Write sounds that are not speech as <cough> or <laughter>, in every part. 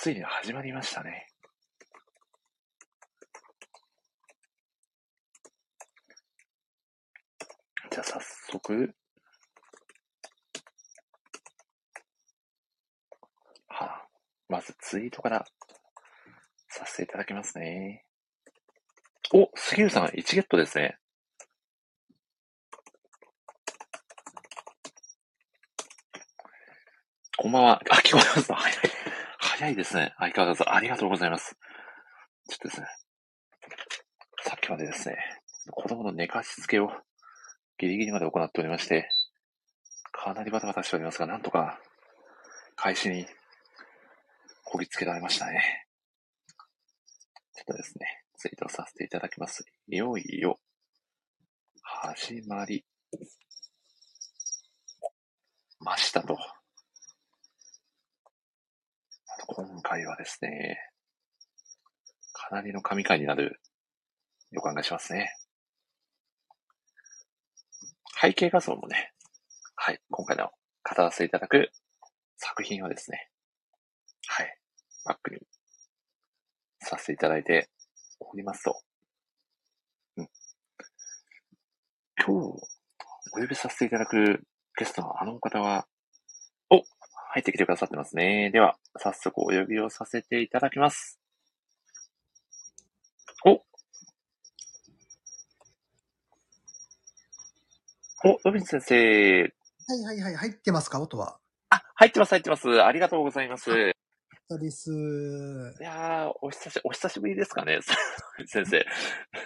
ついに始まりましたね。じゃあ早速、はあ、まずツイートからさせていただきますね。お、杉浦さん、1ゲットですね。こんばんは。あ、聞こえますか早い。早いですね。相変わらずありがとうございます。ちょっとですね。さっきまでですね、子供の寝かしつけをギリギリまで行っておりまして、かなりバタバタしておりますが、なんとか開始にこぎつけられましたね。ちょっとですね、ツイートさせていただきます。いよいよ、始まりましたと。今回はですね、かなりの神回になる予感がしますね。背景画像もね、はい、今回の語らせていただく作品をですね、はい、バックにさせていただいておりますと、うん。今日お呼びさせていただくゲストのあの方は、お入ってきてくださってますね。では、早速お呼びをさせていただきます。おお、ロビン先生。はいはいはい、入ってますか音は？あ、入ってます、入ってます。ありがとうございます。そうです。いやー、お久し、お久しぶりですかね、<laughs> 先生。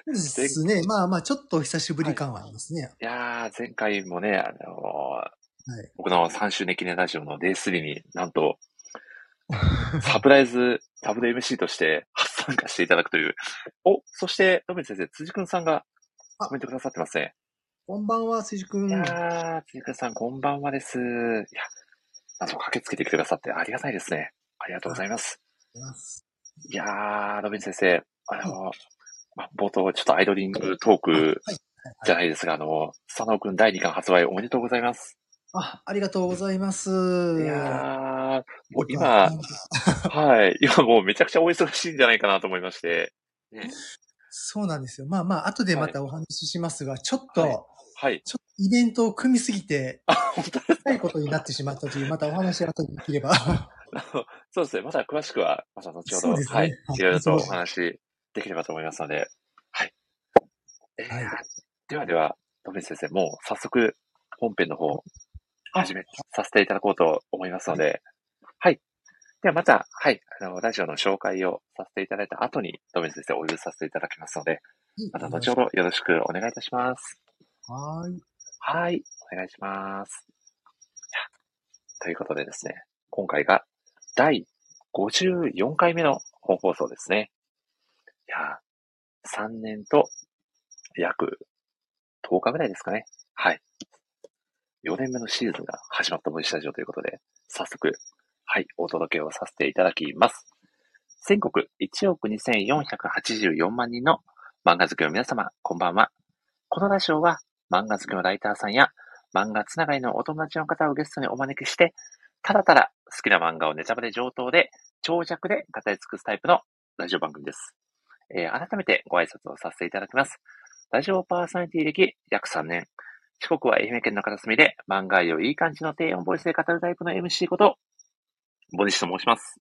ですね。まあまあ、ちょっとお久しぶり感はありますね。はい、いやー、前回もね、あのーはい、僕の3周年記念ラジオの Day3 になんと、<laughs> サプライズ WMC として初参加していただくという。お、そして、ロビン先生、辻くんさんがコメントくださってますね。こんばんは、辻くん。いやー、辻くんさん、こんばんはです。いや、なんと駆けつけてきてくださってありがたいですね。ありがとうございます。いやー、ロビン先生、あの、はい、ま冒頭ちょっとアイドリングトークじゃないですが、あの、佐野くん第2巻発売おめでとうございます。あ、ありがとうございます。いやー、もう今、はい、今もうめちゃくちゃお忙しいんじゃないかなと思いまして。ね、そうなんですよ。まあまあ、後でまたお話ししますが、はい、ちょっと、はい、はい、ちょっとイベントを組みすぎて、あ、本当ですか？いことになってしまったという、またお話が後でできれば。<laughs> そうですね。また詳しくは、また後ほど、ね、はい、いろいろとお話できればと思いますので、はい。えー、はい、ではでは、戸辺先生、もう早速本編の方、始めさせていただこうと思いますので、はい。ではまた、はい、あの、ラジオの紹介をさせていただいた後に、ドメ先生お呼びさせていただきますので、また後ほどよろしくお願いいたします。はい。はい、お願いします。ということでですね、今回が第54回目の本放送ですね。いや3年と約10日ぐらいですかね。はい。4年目のシーズンが始まった森スタジオということで、早速、はい、お届けをさせていただきます。全国1億2484万人の漫画好きの皆様、こんばんは。このラジオは漫画好きのライターさんや漫画つながりのお友達の方をゲストにお招きして、ただただ好きな漫画をネタバレ上等で長尺で語り尽くすタイプのラジオ番組です。えー、改めてご挨拶をさせていただきます。ラジオパーソナリティ歴約3年、四国は愛媛県の片隅で漫画愛をいい感じの低音ボイスで語るタイプの MC こと、ボニシと申します。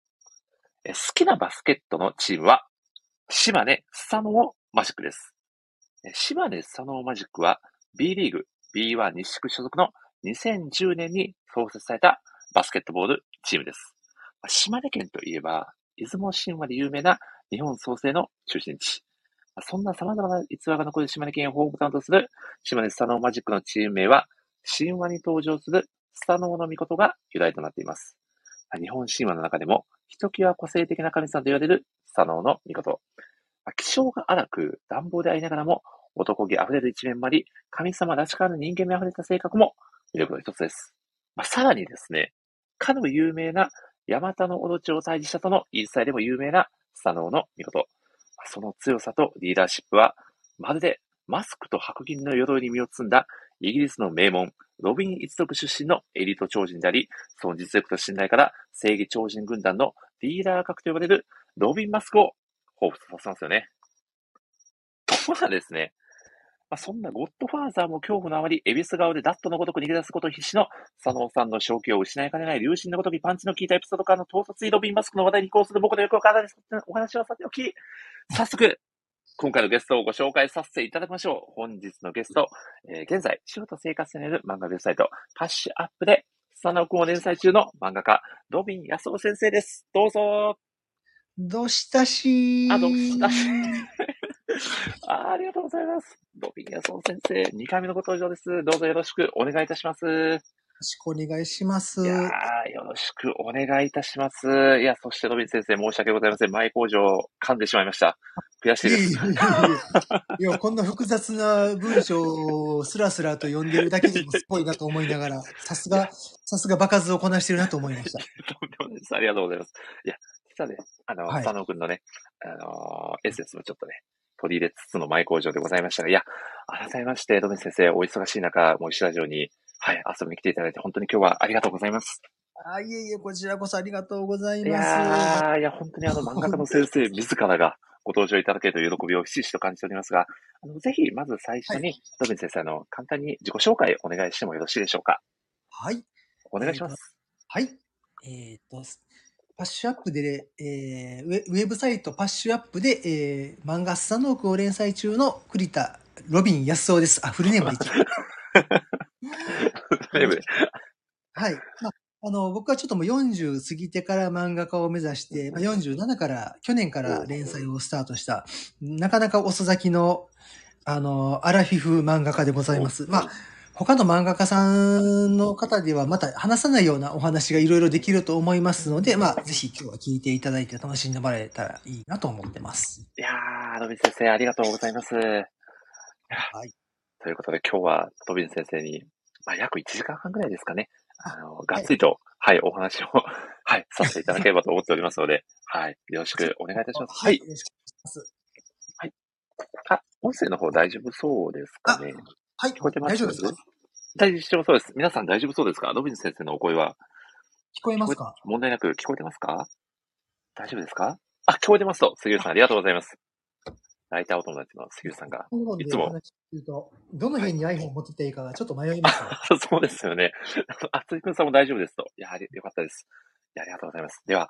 好きなバスケットのチームは、島根スサノーマジックです。島根スサノーマジックは B リーグ B1 西区所属の2010年に創設されたバスケットボールチームです。島根県といえば、出雲神話で有名な日本創生の中心地。そんな様々な逸話が残る島根県をホームタウンとする島根スタノーマジックのチーム名は、神話に登場するスタノーの御事が由来となっています。日本神話の中でも、ひときわ個性的な神様と言われるスタノーの御事。気性が荒く乱暴でありながらも、男気溢れる一面もあり、神様らしからぬ人間味溢れた性格も魅力の一つです。まあ、さらにですね、かの有名なヤマタのオロチを退治したとの言い伝えでも有名なスタノーの御事。その強さとリーダーシップは、まるでマスクと白銀の鎧に身を包んだイギリスの名門、ロビン一族出身のエリート超人であり、その実力と信頼から正義超人軍団のリーダー格と呼ばれるロビン・マスクを彷彿させますよね。ところがですね、まあ、そんなゴッドファーザーも恐怖のあまり、エビス顔でダットのごとく逃げ出すこと必死の、佐野さんの正気を失いかねない竜神のごときパンチの効いたエピソードからの統率イロビンマスクの話題に移行する僕のよくわからないお話をさておき、早速、今回のゲストをご紹介させていただきましょう。本日のゲスト、えー、現在、仕事生活にある漫画ウェブサイト、パッシュアップで、佐野くんを連載中の漫画家、ロビン安尾先生です。どうぞ。どしたしあ、どしたしあありがとうございます。ロビンヤソン先生、2回目のご登場です。どうぞよろしくお願いいたします。よろしくお願いします。いやよろしくお願いいたします。いや、そしてロビン先生、申し訳ございません。前工場噛んでしまいました。悔しいです。いや、こんな複雑な文章をスラスラと読んでるだけでもすごいなと思いながら、さすが、さすが場数をこなしてるなと思いました。ありがとうございます。いや、実はね、あの、はい、佐野くんのね、あのエッセンスもちょっとね、取り入れつつの前工場でございましたが、いや、改めまして、ドメ先生、お忙しい中、もう石ラジオに、はい、遊びに来ていただいて、本当に今日はありがとうございます。あ、いえいえ、こちらこそありがとうございます。いやいや、本当にあの、<laughs> 漫画家の先生自らがご登場いただけるという喜びをひしひしと感じておりますが、あのぜひ、まず最初に、はい、ド先生、の、簡単に自己紹介お願いしてもよろしいでしょうか？はい。お願いします。はい。えっ、と、パッシュアップで、えー、ウェブサイトパッシュアップで、えー、漫画スサノークを連載中の栗田ロビン安夫です。あ、フルネームで言っちゃはい。まあ、あの、僕はちょっともう40過ぎてから漫画家を目指して、まあ、47から、去年から連載をスタートした、なかなか遅咲きの、あの、アラフィフ漫画家でございます。まあ、他の漫画家さんの方ではまた話さないようなお話がいろいろできると思いますので、まあ、ぜひ今日は聞いていただいて楽しんでもらえたらいいなと思ってます。いやー、ロビン先生、ありがとうございます。はい。ということで今日はロビン先生に、まあ、約1時間半ぐらいですかね。あの、がっつりと、はい、はい、お話を、<laughs> はい、させていただければと思っておりますので、はい、よろしくお願いいたします。はい。よろしくお願いします。はい。あ、音声の方大丈夫そうですかね。はい。聞こえてます？大丈夫ですか大丈夫そうです。皆さん大丈夫そうですか？ロビン先生のお声は。聞こえますか？問題なく聞こえてますか？大丈夫ですか？あ、聞こえてますと。杉浦さん、ありがとうございます。ライターお友達の杉浦さんが、いつも。どの辺に iPhone を持ってていいかがちょっと迷います、ね、<laughs> そうですよね。あ、杉浦さんも大丈夫ですと。いや、よかったです。いや、ありがとうございます。では、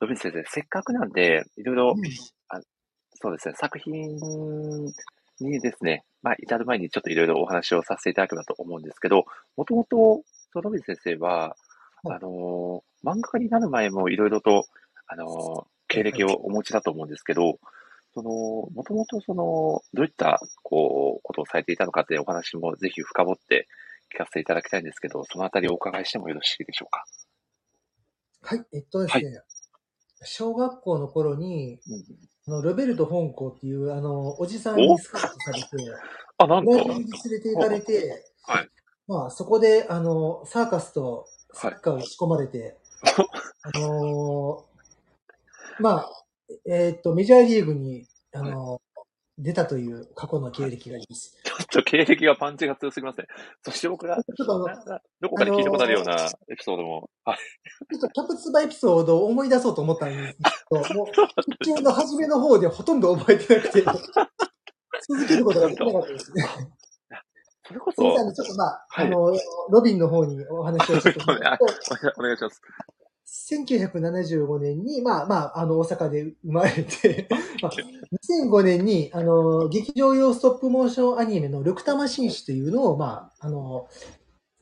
ロビン先生、せっかくなんで、いろいろ、うん、あそうですね、作品にですね、まあ、至る前にちょっといろいろお話をさせていただければと思うんですけど、もともと、そのび先生は、あのー、漫画家になる前もいろいろと、あのー、経歴をお持ちだと思うんですけど、その、もともとその、どういった、こう、ことをされていたのかっていうお話もぜひ深掘って聞かせていただきたいんですけど、そのあたりをお伺いしてもよろしいでしょうか？はい、えっとですね、はい、小学校の頃に、あの、ロベルト本校っていう、あの、おじさんにスカウトされて、あ、なんとに連れて行かれて、はい。まあ、そこで、あの、サーカスとサッカーを仕込まれて、はい、あのー、まあ、えー、っと、メジャーリーグに、あの出たという過去の経歴があります。ちょっと経歴がパンチが強すぎますね。そして僕が、ちょっとあの、どこかで聞いたことあるようなエピソードも、はい。ちょっとキャプツバエピソードを思い出そうと思ったんですけど、もう、一の初めの方でほとんど覚えてなくて、<laughs> 続けることができなかったですね。それこそ。ちょっとまあ、はい、あの、ロビンの方にお話をちょっと。<laughs> お願いします。1975年に、まあまあ、あの、大阪で生まれて <laughs> まあ、2005年に、あの、劇場用ストップモーションアニメの緑玉紳士というのを、まあ、あの、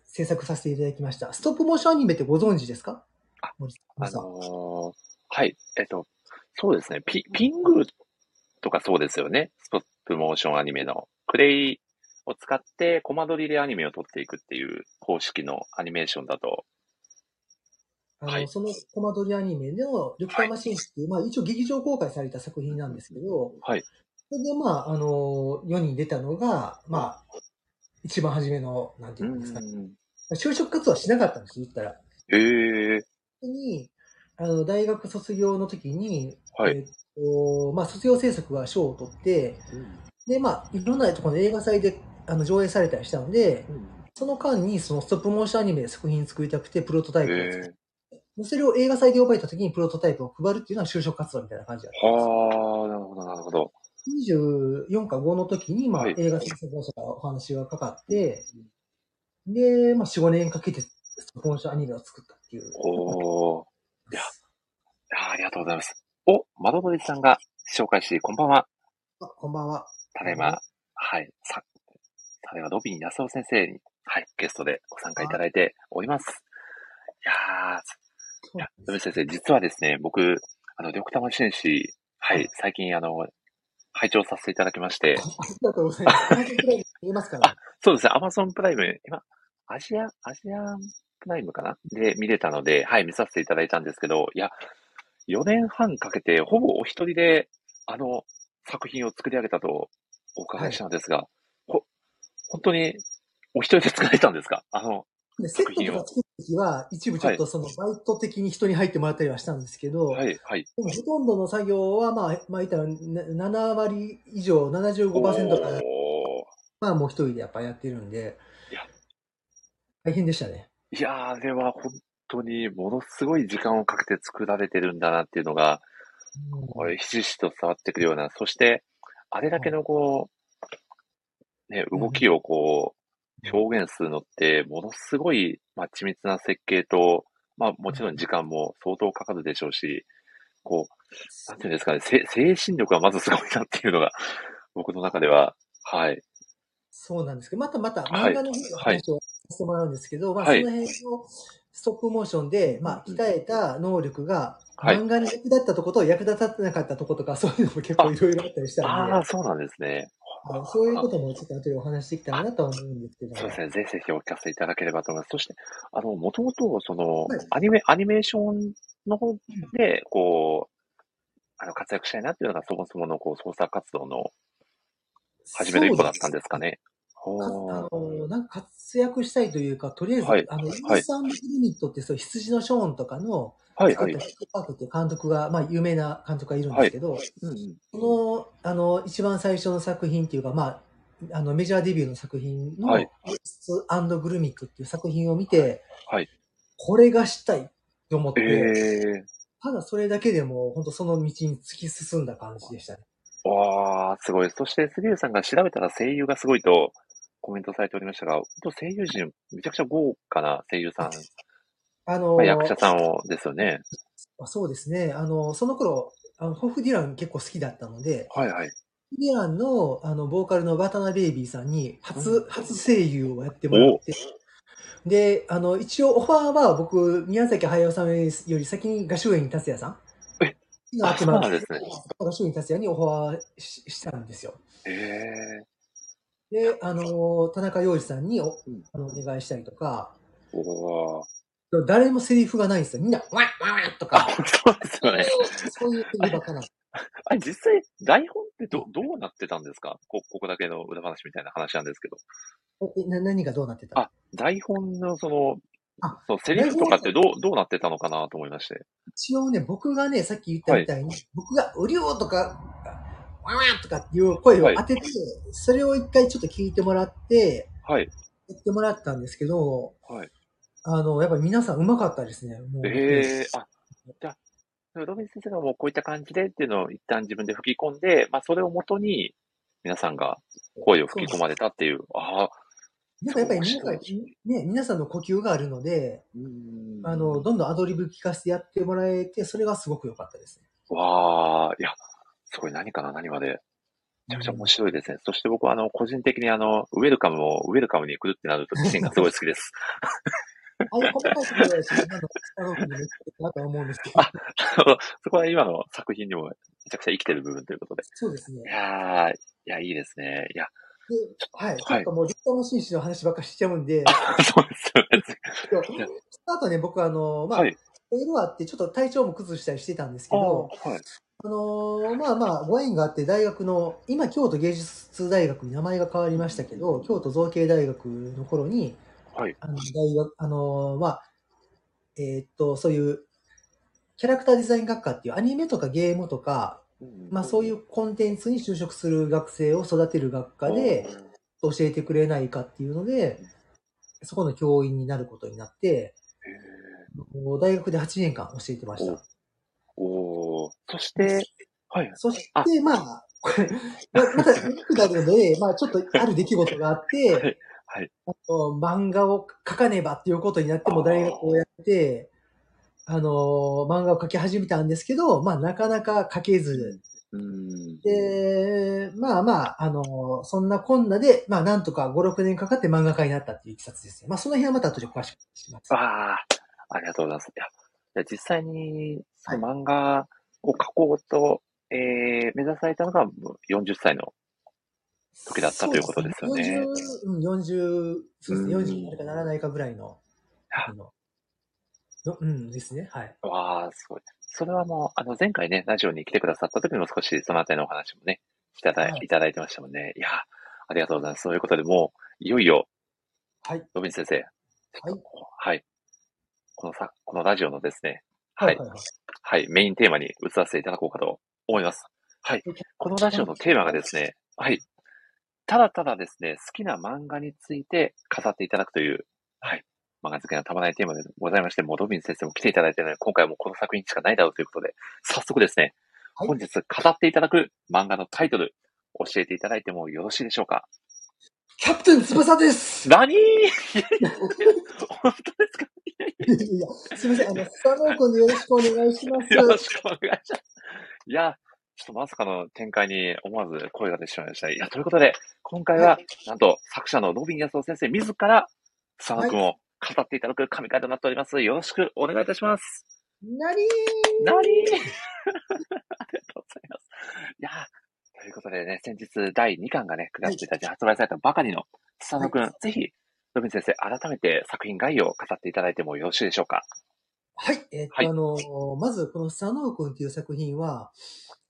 制作させていただきました。ストップモーションアニメってご存知ですか？あ、あのー、はい、えっと、そうですね。ピ、ピングとかそうですよね。ストップモーションアニメの。クレイを使ってコマ撮りでアニメを撮っていくっていう方式のアニメーションだとあの、はい、そのコマ撮りアニメの、緑玉紳士っていう、はい、まあ一応劇場公開された作品なんですけど、はい。それでまあ、あの、世に出たのが、まあ、一番初めの、なんていうんですかね。就職活動はしなかったんです、言ったら。へえー。に、あの、大学卒業の時に、はい。えっと、まあ、卒業制作は賞を取って、うん、で、まあ、いろんなところの映画祭であの上映されたりしたので、うん、その間に、そのストップモーションアニメで作品作りたくて、プロトタイプを作っでそれを映画祭で覚えた時にプロトタイプを配るっていうのは就職活動みたいな感じだったんですよ。はあ、なるほど、なるほど。24か5の時に、まあ、はい映画制作会社からお話がかかって、で、まあ、4、5年かけて、ストップモーションアニメを作ったっていう。おー。いや、いやありがとうございます。お、窓のりさんが紹介し、こんばんは。あ、こんばんは。ただいま、はい、さ、ただいま、ロビン安尾先生に、はい、ゲストでご参加いただいております。いやー、いや、ロビン先生、実はですね、僕、あの、緑玉紳士、はい、最近、あの、拝聴させていただきまして、ありがとうございます。見えますから。そうですね、アマゾンプライム、今、アジア、アジアンプライムかな？で見れたので、はい、見させていただいたんですけど、いや、4年半かけて、ほぼお一人で、あの、作品を作り上げたとお伺いしたのですが、ほ、本当に、お一人で作られたんですか？あの、でセットとか作るときは、一部ちょっとその、バイト的に人に入ってもらったりはしたんですけど、はい、はい。でもほとんどの作業は、まあ、まあ、言ったら、な7割以上、75%から、まあ、もう一人でやっぱやってるんでいや、大変でしたね。いやー、あれは本当にものすごい時間をかけて作られてるんだなっていうのが、うん。これ、ひしひしと伝わってくるような、そして、あれだけのこう、ね、うん。動きをこう、表現するのって、ものすごい、まあ、緻密な設計と、まあ、もちろん時間も相当かかるでしょうし、こう、なんていうんですかね、せ精神力がまずすごいなっていうのが、僕の中では、はい。そうなんですけど、またまたはい。漫画の話をさせてもらうんですけど、まあ、はい。その辺のストップモーションで、まあ、鍛えた能力が、はい。漫画に役立ったとこと役立たなかったとことか、そういうのも結構いろいろあったりしたんで。ああ、、そうなんですね。はいそういうこともちょっと後でお話してきたらなとは思うんですけど。そうですね。ぜひぜひお聞かせいただければと思います。そして、あの、もともと、そのはい、アニメ、アニメーションの方で、こう、あの、活躍したいなっていうのが、そもそもの、こう、創作活動の始めの一歩だったんですかね。あの、なんか活躍したいというか、とりあえず、はいあの、インはいサンドリミットって、そう、羊のショーンとかの、はい、はいパークっていう監督が、まあ、有名な監督がいるんですけど、うんうんこの、あの、一番最初の作品っていうか、まあ、あの、メジャーデビューの作品の、はいストグルミックっていう作品を見て、はい。これがしたいと思って、ええただそれだけでも、本当その道に突き進んだ感じでしたね。ー、わー、すごい。そして、杉浦さんが調べたら声優がすごいとコメントされておりましたが、本当声優陣、めちゃくちゃ豪華な声優さん、あの、まあ、役者さんをですよね。そうですね。あの、その頃、あのホフ・ディラン結構好きだったので、はい、はい。ディランの、あの、ボーカルの渡辺ベイビーさんに初、初声優をやってもらって、で、あの、一応オファーは僕、宮崎駿さんより先に画集院達也さんえがあってもらってあそうなんです画集院達也にオファーししたんですよ。えで、あの、田中洋次さんにおうんあのお願いしたりとか、ー、おー。誰もセリフがないんですよ。みんな、ワンワンワンとあ、か、そうですよね。そういうセリフばっかなんですあれ、実際、台本ってど、どうなってたんですか？こ、ここだけの裏話みたいな話なんですけど。えな何がどうなってた？あ、台本のそのあ、そう、セリフとかってどう、どうなってたのかなと思いまして。一応ね、僕がね、さっき言ったみたいに、僕が、うりょうとか、ワンワンとかっていう声を当てて、それを一回ちょっと聞いてもらって、はい。やってもらったんですけど、はい。あの、やっぱり皆さん上手かったですね。もうええあ、じゃあ、ロビン先生がもうこういった感じでっていうのを一旦自分で吹き込んで、まあそれをもとに皆さんが声を吹き込まれたっていう、ああ、なんかやっぱり皆さん、ね、皆さんの呼吸があるので、あの、どんどんアドリブ聞かせてやってもらえて、それがすごく良かったですね。わあ、いや、すごい何かな何まで。めちゃくちゃ面白いですね。そして僕はあの、個人的にあの、ウェルカムを、ウェルカムに来るってなると、シーンがすごい好きです。ああいう細かいところは、今の下の方にめっちゃなとは思うんですけど、そこは今の作品にもめちゃくちゃ生きてる部分ということで。そうですねい。やー、いや、いいですね。いや、ではい。ちょはいっともう、立派の紳士の話ばっかりしちゃうんで、そうですよね。あと <laughs> ね、僕あの、まあ、はいいろいろあって、ちょっと体調も崩したりしてたんですけど、はい。あのーまあまあ、ご縁があって、大学の、今、京都芸術大学に名前が変わりましたけど、京都造形大学の頃に、はい。あの、大学、あのーまあ、えーっと、そういう、キャラクターデザイン学科っていうアニメとかゲームとか、まあそういうコンテンツに就職する学生を育てる学科で教えてくれないかっていうので、そこの教員になることになって、大学で8年間教えてました。おー。そして、はい。そしあて、まあ、これ、ままた、長くなるので、まあ、ちょっとある出来事があって、はいはいあと漫画を描かねばっていうことになっても大学をやって、あの、漫画を描き始めたんですけど、まあ、なかなか描けず、うん。で、まあまあ、あの、そんなこんなで、まあ、なんとか5、6年かかって漫画家になったっていういきさつですね。まあ、その辺はまた後で詳しくします。ああ、ありがとうございます。いや、じゃあ実際に、漫画を描こうと、えー、目指されたのが40歳の時だったということですよねそうですね40、うん、40、そうですね、うん40になるかならないかぐらいの、ああの、のうんですね、はい。わあ、すごい。それはもう、あの、前回ね、ラジオに来てくださった時にも少しそのあたりのお話もね、いただい,、はいい、ただいてましたもんね。いや、ありがとうございます。そういうことで、もう、いよいよ、はい。ロビン先生、はい。はい。このさ、このラジオのですね、は、はいいはい、はい。はい、メインテーマに移らせていただこうかと思います。はい。このラジオのテーマがですね、はい。ただただですね、好きな漫画について語っていただくという、はい。漫画好きのたまらないテーマでございまして、もうロビン先生も来ていただいているので、今回はもうこの作品しかないだろうということで、早速ですね、はい本日語っていただく漫画のタイトル、教えていただいてもよろしいでしょうか？キャプテン翼です何？<laughs> 本当ですか？いやすみません、あの、スタノー君でよろしくお願いします。よろしくお願いします。いや、ちょっとまさかの展開に思わず声が出てしまいました。いや、ということで、今回は、なんと作者のロビン安夫先生自ら、佐野くんを語っていただく神回となっております。よろしくお願いいたします。なになに <laughs> ありがとうございます。いや、ということでね、先日第2巻がね、9月1日発売されたばかりの佐野くん、はぜひ、ロビン先生、改めて作品概要を語っていただいてもよろしいでしょうかはい。えっと、はいあの、まずこの佐野君っていう作品は、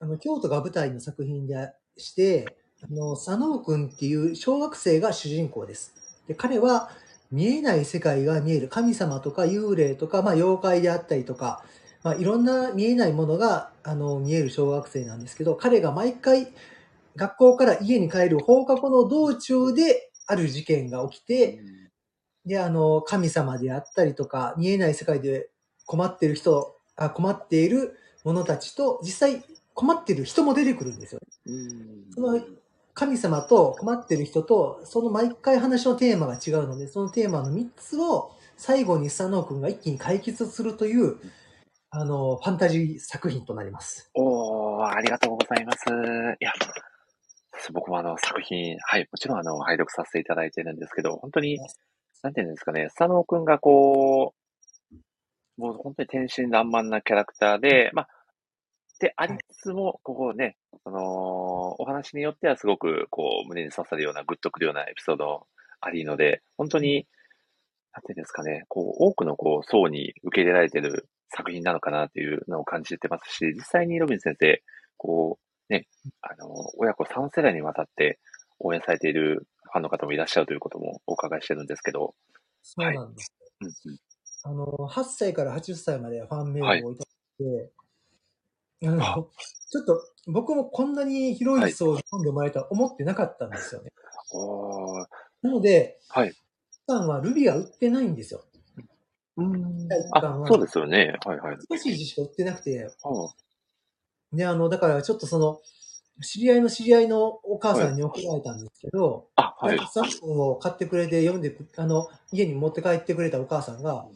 あの、京都が舞台の作品でして、あの、佐野君っていう小学生が主人公です。で、彼は見えない世界が見える神様とか幽霊とか、まあ、妖怪であったりとか、まあ、いろんな見えないものが、あの、見える小学生なんですけど、彼が毎回学校から家に帰る放課後の道中である事件が起きて、で、あの、神様であったりとか、見えない世界で困ってる人、あ困っている者たちと、実際困ってる人も出てくるんですよ。うんその神様と困ってる人と、その毎回話のテーマが違うので、そのテーマの3つを最後にスサノオ君が一気に解決するという、あの、ファンタジー作品となります。おー、ありがとうございます。いや、僕もあの作品、はい、もちろんあの、拝読させていただいてるんですけど、本当に、なんていうんですかね、佐野くんがこう、もう本当に天真爛漫なキャラクターで、まあ、でありつつも、ここね、その、お話によってはすごく、こう、胸に刺さるような、グッとくるようなエピソードありので、本当に、なんていうんですかね、こう、多くのこう、層に受け入れられている作品なのかなというのを感じてますし、実際にロビン先生、こう、ね、あの、親子3世代にわたって応援されているファンの方もいらっしゃるということもお伺いしてるんですけど、そうなんです。うんうん、あの、8歳から80歳までファンメールをいただいて、あの、あちょっと僕もこんなに広い層に読んでもらえるとは思ってなかったんですよね。おー、なので、はい。さんはルビア売ってないんですよ。うんそうですよね。はいはい。少し字しか売ってなくて、あね、あの、だからちょっとその、知り合いの知り合いのお母さんに送られたんですけど、あ、はい。サンプを買ってくれて読んでく、あの、家に持って帰ってくれたお母さんが、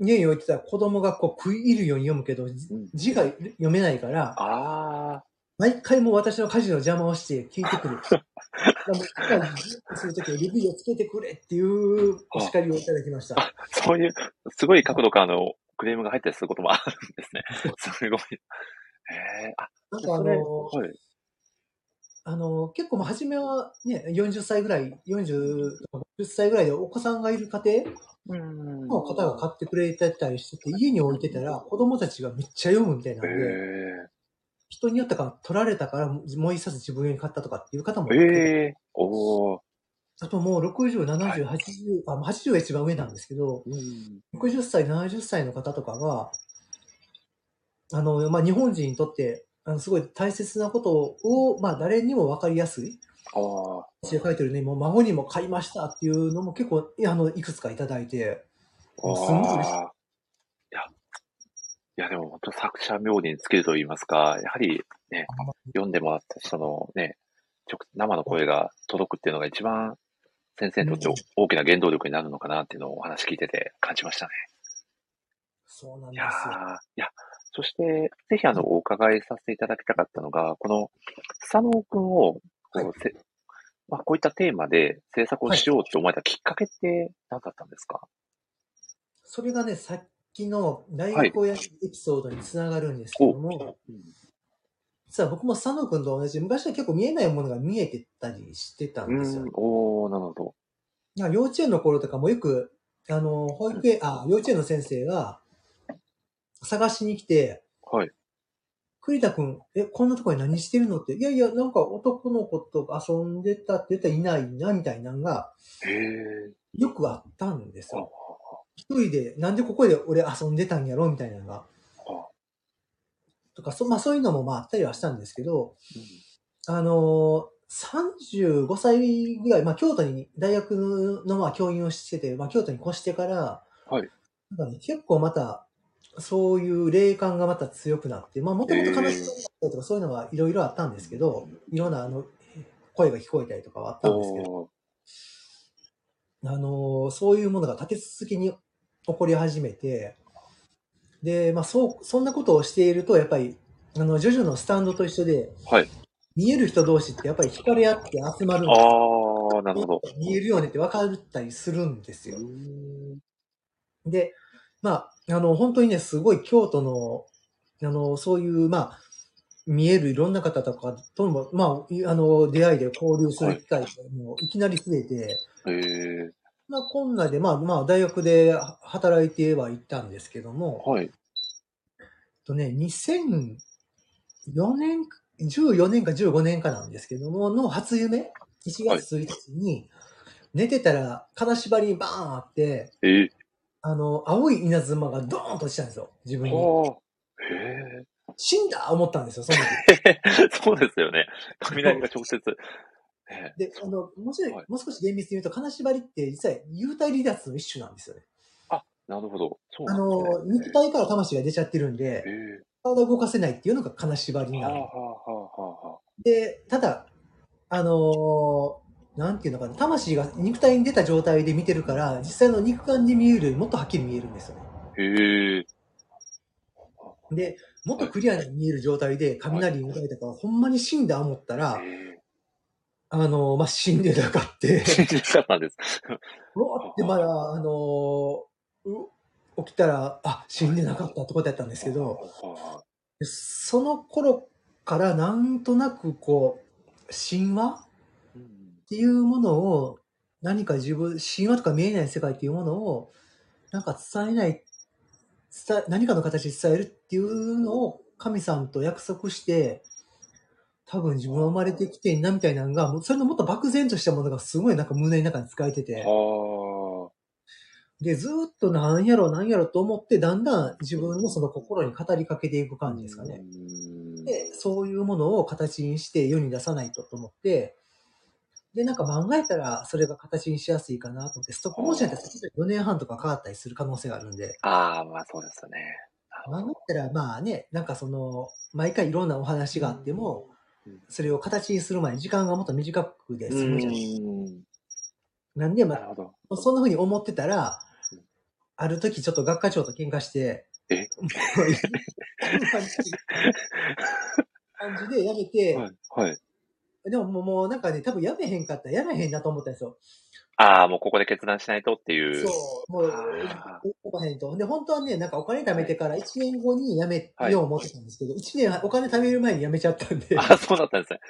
家に置いてた子供がこう食い入るように読むけど、字が読めないから、あ毎回もう私の家事の邪魔をして聞いてくる。でも理解するときは指をつけてくれっていうお叱りをいただきました。あ、そういう、すごい角度からのクレームが入ったりすることもあるんですね。すごい。へえ、あ、なんかあの、はい。あの、結構もう初めはね、40歳ぐらい、40とか50歳ぐらいでお子さんがいる家庭うん。の方が買ってくれてたりしてて、家に置いてたら子供たちがめっちゃ読むみたいなんへで、え。人によってか取られたからもう一冊自分用に買ったとかっていう方もいて、ええおー。あともう60、70、80、あ、もう80が一番上なんですけど、うん。60歳、70歳の方とかが、あの、まあ、日本人にとって、あの、すごい大切なことを、まあ、誰にも分かりやすい、ああ。書いてるね、もう孫にも買いましたっていうのも結構、いやあの、いくつかいただいて、もうすんごい嬉しいや、でも本当作者名に尽きると言いますか、やはりね、読んでもらった人のね、直生の声が届くっていうのが一番先生にとって大きな原動力になるのかなっていうのをお話聞いてて感じましたね。そうなんいやですよ。ーいや、そして、ぜひあの、お伺いさせていただきたかったのが、この、佐野くんを、こうはい。せまあ、こういったテーマで制作をしようって思われたきっかけって何だったんですか？それがね、さっきの大学をやるエピソードにつながるんですけども、実は僕も佐野くんと同じ、昔は結構見えないものが見えてたりしてたんですよ。うん。、おー、なるほど。幼稚園の頃とかもよく、あの、保育園、あ、幼稚園の先生が探しに来て、はい。栗田くん、え、こんなとこに何してるのって、いやいや、なんか男の子と遊んでたって言ったらいないな、みたいなのが。よくあったんですあよ。一人で、なんでここで俺遊んでたんやろみたいなのが。あとか、そ、まあそういうのもまああったりはしたんですけど、うんあのー、35歳ぐらい、まあ京都に大学のまあ教員をしてて、まあ京都に越してから、はい。なんかね、結構また、そういう霊感がまた強くなって、まあもともと悲しそうだったりとかそういうのはいろいろあったんですけど、いろんなあの、声が聞こえたりとかはあったんですけど、あのーそういうものが立て続けに起こり始めて、で、まあそう、そんなことをしていると、やっぱり、あの、ジョジョのスタンドと一緒で、はい。見える人同士ってやっぱり惹かれ合って集まるんあですー、なるほど。見えるよねって分かったりするんですよ。で、まあ、あの、本当にね、すごい京都の、あの、そういう、まあ、見えるいろんな方とかとも、まあ、いあの、出会いで交流する機会がもういきなり増えて、へー。まあ、こんなで、まあ、まあ、大学で働いてはいったんですけども、はい。とね、2004年、14年か15年かなんですけども、の初夢、1月1日に、寝てたら、金縛りにバーンあって、えー。あの、青い稲妻がドーンと落ちたんですよ、自分に。はあ。へ死んだ？思ったんですよ、その時。え。<laughs> そうですよね。雷が直接。ねで、あの、もうちょいはいもう少し厳密に言うと、金縛りって実は幽体離脱の一種なんですよね。なるほど。そうね。の、肉体から魂が出ちゃってるんで。体を動かせないっていうのが金縛りになる。はあはあはあはあ。で、ただ、あのーなんていうのかな、魂が肉体に出た状態で見てるから、実際の肉眼で見えるよりもっとはっきり見えるんですよね。へえ。で、もっとクリアに見える状態で雷に打たれたから、ほんまに死んだ思ったら、へあのーまあ、死んでなかって、え。信じちゃったんです。うわってまだ、あの起きたら、あ、死んでなかったってことやったんですけど、はでその頃からなんとなくこう、神話っていうものを、何か自分、神話とか見えない世界っていうものを、なんか伝えない、伝え、何かの形で伝えるっていうのを神さんと約束して、多分自分は生まれてきてんなみたいなのが、それのもっと漠然としたものがすごいなんか胸の中に使えてて、はで、ずーっとなんやろなんやろと思って、だんだん自分のその心に語りかけていくあ。感じですかね。うんで、そういうものを形にして世に出さないとと思って、で、なんか考えたらそれが形にしやすいかなと思って、ストップモーションって4年半とかかかったりする可能性があるんで、ああ、まあそうですよね。考えたらまあね、なんかその、毎回いろんなお話があってもうん、それを形にする前に時間がもっと短くでう済むじゃないです。なんで、まあ。そんな風に思ってたらうん、ある時ちょっと学科長と喧嘩して、え？<laughs> 感じでやめて、はい。はい。でももうもうなんかね、多分やめへんかったらやらへんなと思ったんですよ。ああ、もうここで決断しないとっていう。そう、もうあ、おかへんと。で、本当はね、なんかお金貯めてから1年後に辞めはいよう思ってたんですけど、1年お金貯める前に辞めちゃったんで、あそうだったんですね。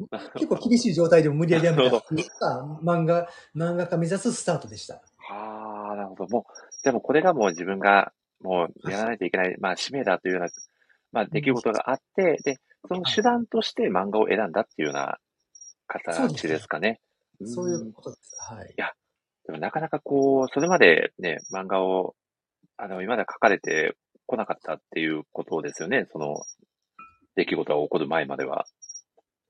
<laughs> 結構厳しい状態でも無理やり辞めた漫画、漫画家目指すスタートでした。ああ、なるほど。もう、でもこれがもう自分がもうやらないといけない、まあ使命だというような、まあ出来事があって、で、その手段として漫画を選んだっていうような形ですかね。そういうんことです。はい。でもなかなかこう、それまでね、漫画を、あの、今まで書かれてこなかったっていうことですよね。その、出来事が起こる前までは。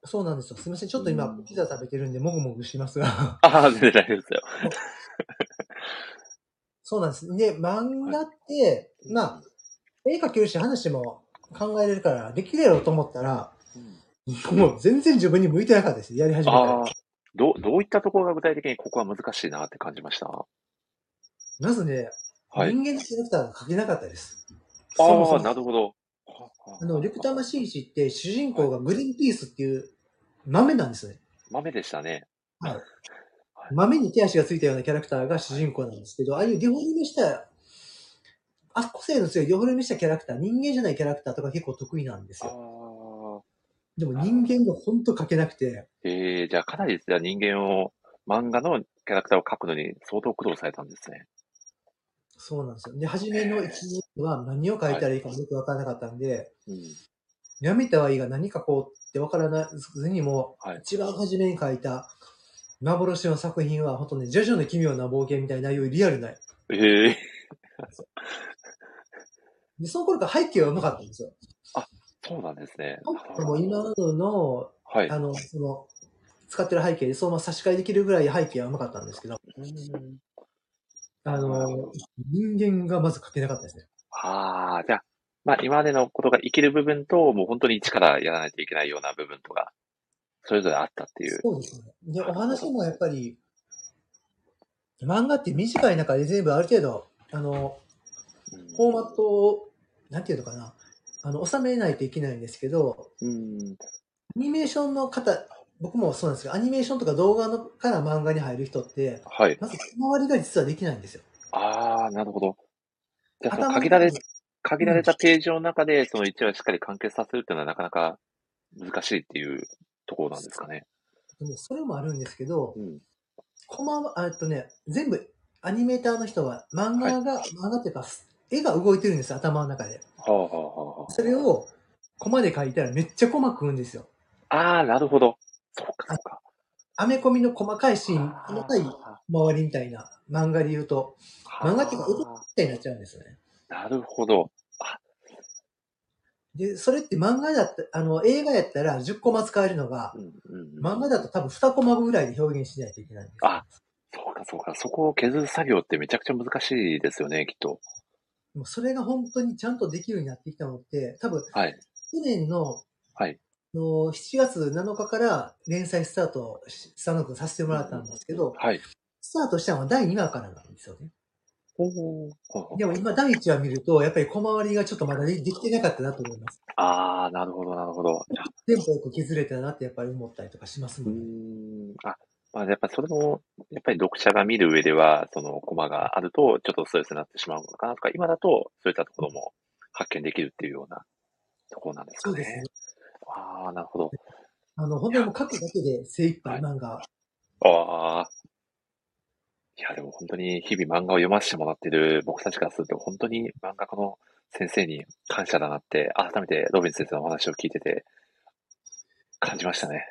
そうなんですよ。すみません。ちょっと今うん、ピザ食べてるんで、もぐもぐしますが。あ <laughs> あ、全然大丈夫ですよ。<laughs> そうなんです。で、漫画って、まあ、絵描けるし話も考えれるから、できるやろうと思ったら、うんもう全然自分に向いてなかったです。やり始めたどう、どういったところが具体的にここは難しいなって感じました？まずね、はい。人間のキャラクターが描けなかったです。ああ、なるほど。あの、リクタマシーシって主人公がグリーンピースっていう豆なんですよね。豆でしたね。<laughs> 豆に手足がついたようなキャラクターが主人公なんですけど、ああいうデフォルメした、あ、個性の強いデフォルメしたキャラクター、人間じゃないキャラクターとか結構得意なんですあよ。あ。でも人間がほんと描けなくて、ええじゃあかなりじゃあ人間を、漫画のキャラクターを描くのに相当苦労されたんですね。そうなんですよ。で、初めの一時は何を描いたらいいかもよくわからなかったんで、うん。やめたはいいが何描こうってわからずにも、はい。一番初めに描いた幻の作品は、ほんとね、ジョジョの奇妙な冒険みたいな、ああいうリアルな。ええで、その頃から背景はうまかったんですよ。そうなんですね。もう今の、はい。あの、その、使ってる背景でそのまま差し替えできるぐらい背景はうまかったんですけど、うんあの、人間がまず描けなかったですね。ああ、じゃあ、まあ今までのことが生きる部分と、もう本当に一からやらないといけないような部分とか、それぞれあったっていう。そうですね。で、お話もやっぱり、漫画って短い中で全部ある程度、あの、うんフォーマットを、なんていうのかな、あの、収めないといけないんですけど、うん。アニメーションの方、僕もそうなんですけど、アニメーションとか動画のから漫画に入る人って、はい。まず小回りが実はできないんですよ。ああ、なるほど。じゃあ、限られ限られたページの中で、その一話しっかり完結させるっていうのはなかなか難しいっていうところなんですかね。それもあるんですけどう、ん。コマは、あえっとね、全部、アニメーターの人は、漫画が、漫画っていうか、絵が動いてるんですよ、頭の中で。はあはあはあはそれを、コマで書いたらめっちゃコマ食うんですよ。あ。ああ、なるほど。そうか、そうか。アメコミの細かいシーン、細かい周りみたいな漫画で言うと、漫画っていうか、絵みたいになっちゃうんですよね。なるほど。で、それって漫画だった、あの、映画やったら10コマ使えるのが漫画だと多分2コマぐらいで表現しないといけないんですよ。あそうか、そうか。そこを削る作業ってめちゃくちゃ難しいですよね、きっと。もうそれが本当にちゃんとできるようになってきたのって、多分、はい。去年の、はい。の7月7日から連載スタートし、スタノ君させてもらったんですけど、はい。スタートしたのは第2話からなんですよね。ほうほうほうでも今第1話見ると、やっぱり小回りがちょっとまだでできてなかったなと思います。ああ、なるほど、なるほど。テンポよく削れたなってやっぱり思ったりとかしますもんね。ん。あ、まあ、やっぱそれも、やっぱり読者が見る上では、そのコマがあると、ちょっとストレスになってしまうのかなとか、今だと、そういったところも発見できるっていうようなところなんですかね。そうですね。ああ、なるほど。あの、本当にもう書くだけで精一杯はい漫画。ああ。いや、でも本当に日々漫画を読ませてもらってる僕たちからすると、本当に漫画家の先生に感謝だなって、改めてロビン先生のお話を聞いてて、感じましたね。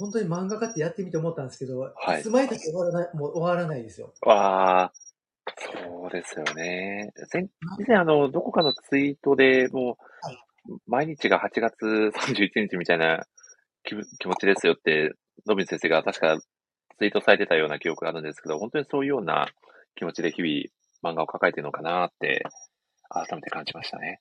本当に漫画家ってやってみて思ったんですけど、はいいつまでたって終わらない、もう終わらないですよ。わあ、そうですよね。前以前、あの、どこかのツイートでもはい、う、毎日が8月31日みたいな気分気持ちですよって、ロビン先生が確かツイートされてたような記憶があるんですけど、本当にそういうような気持ちで日々漫画を抱えてるのかなって、改めて感じましたね。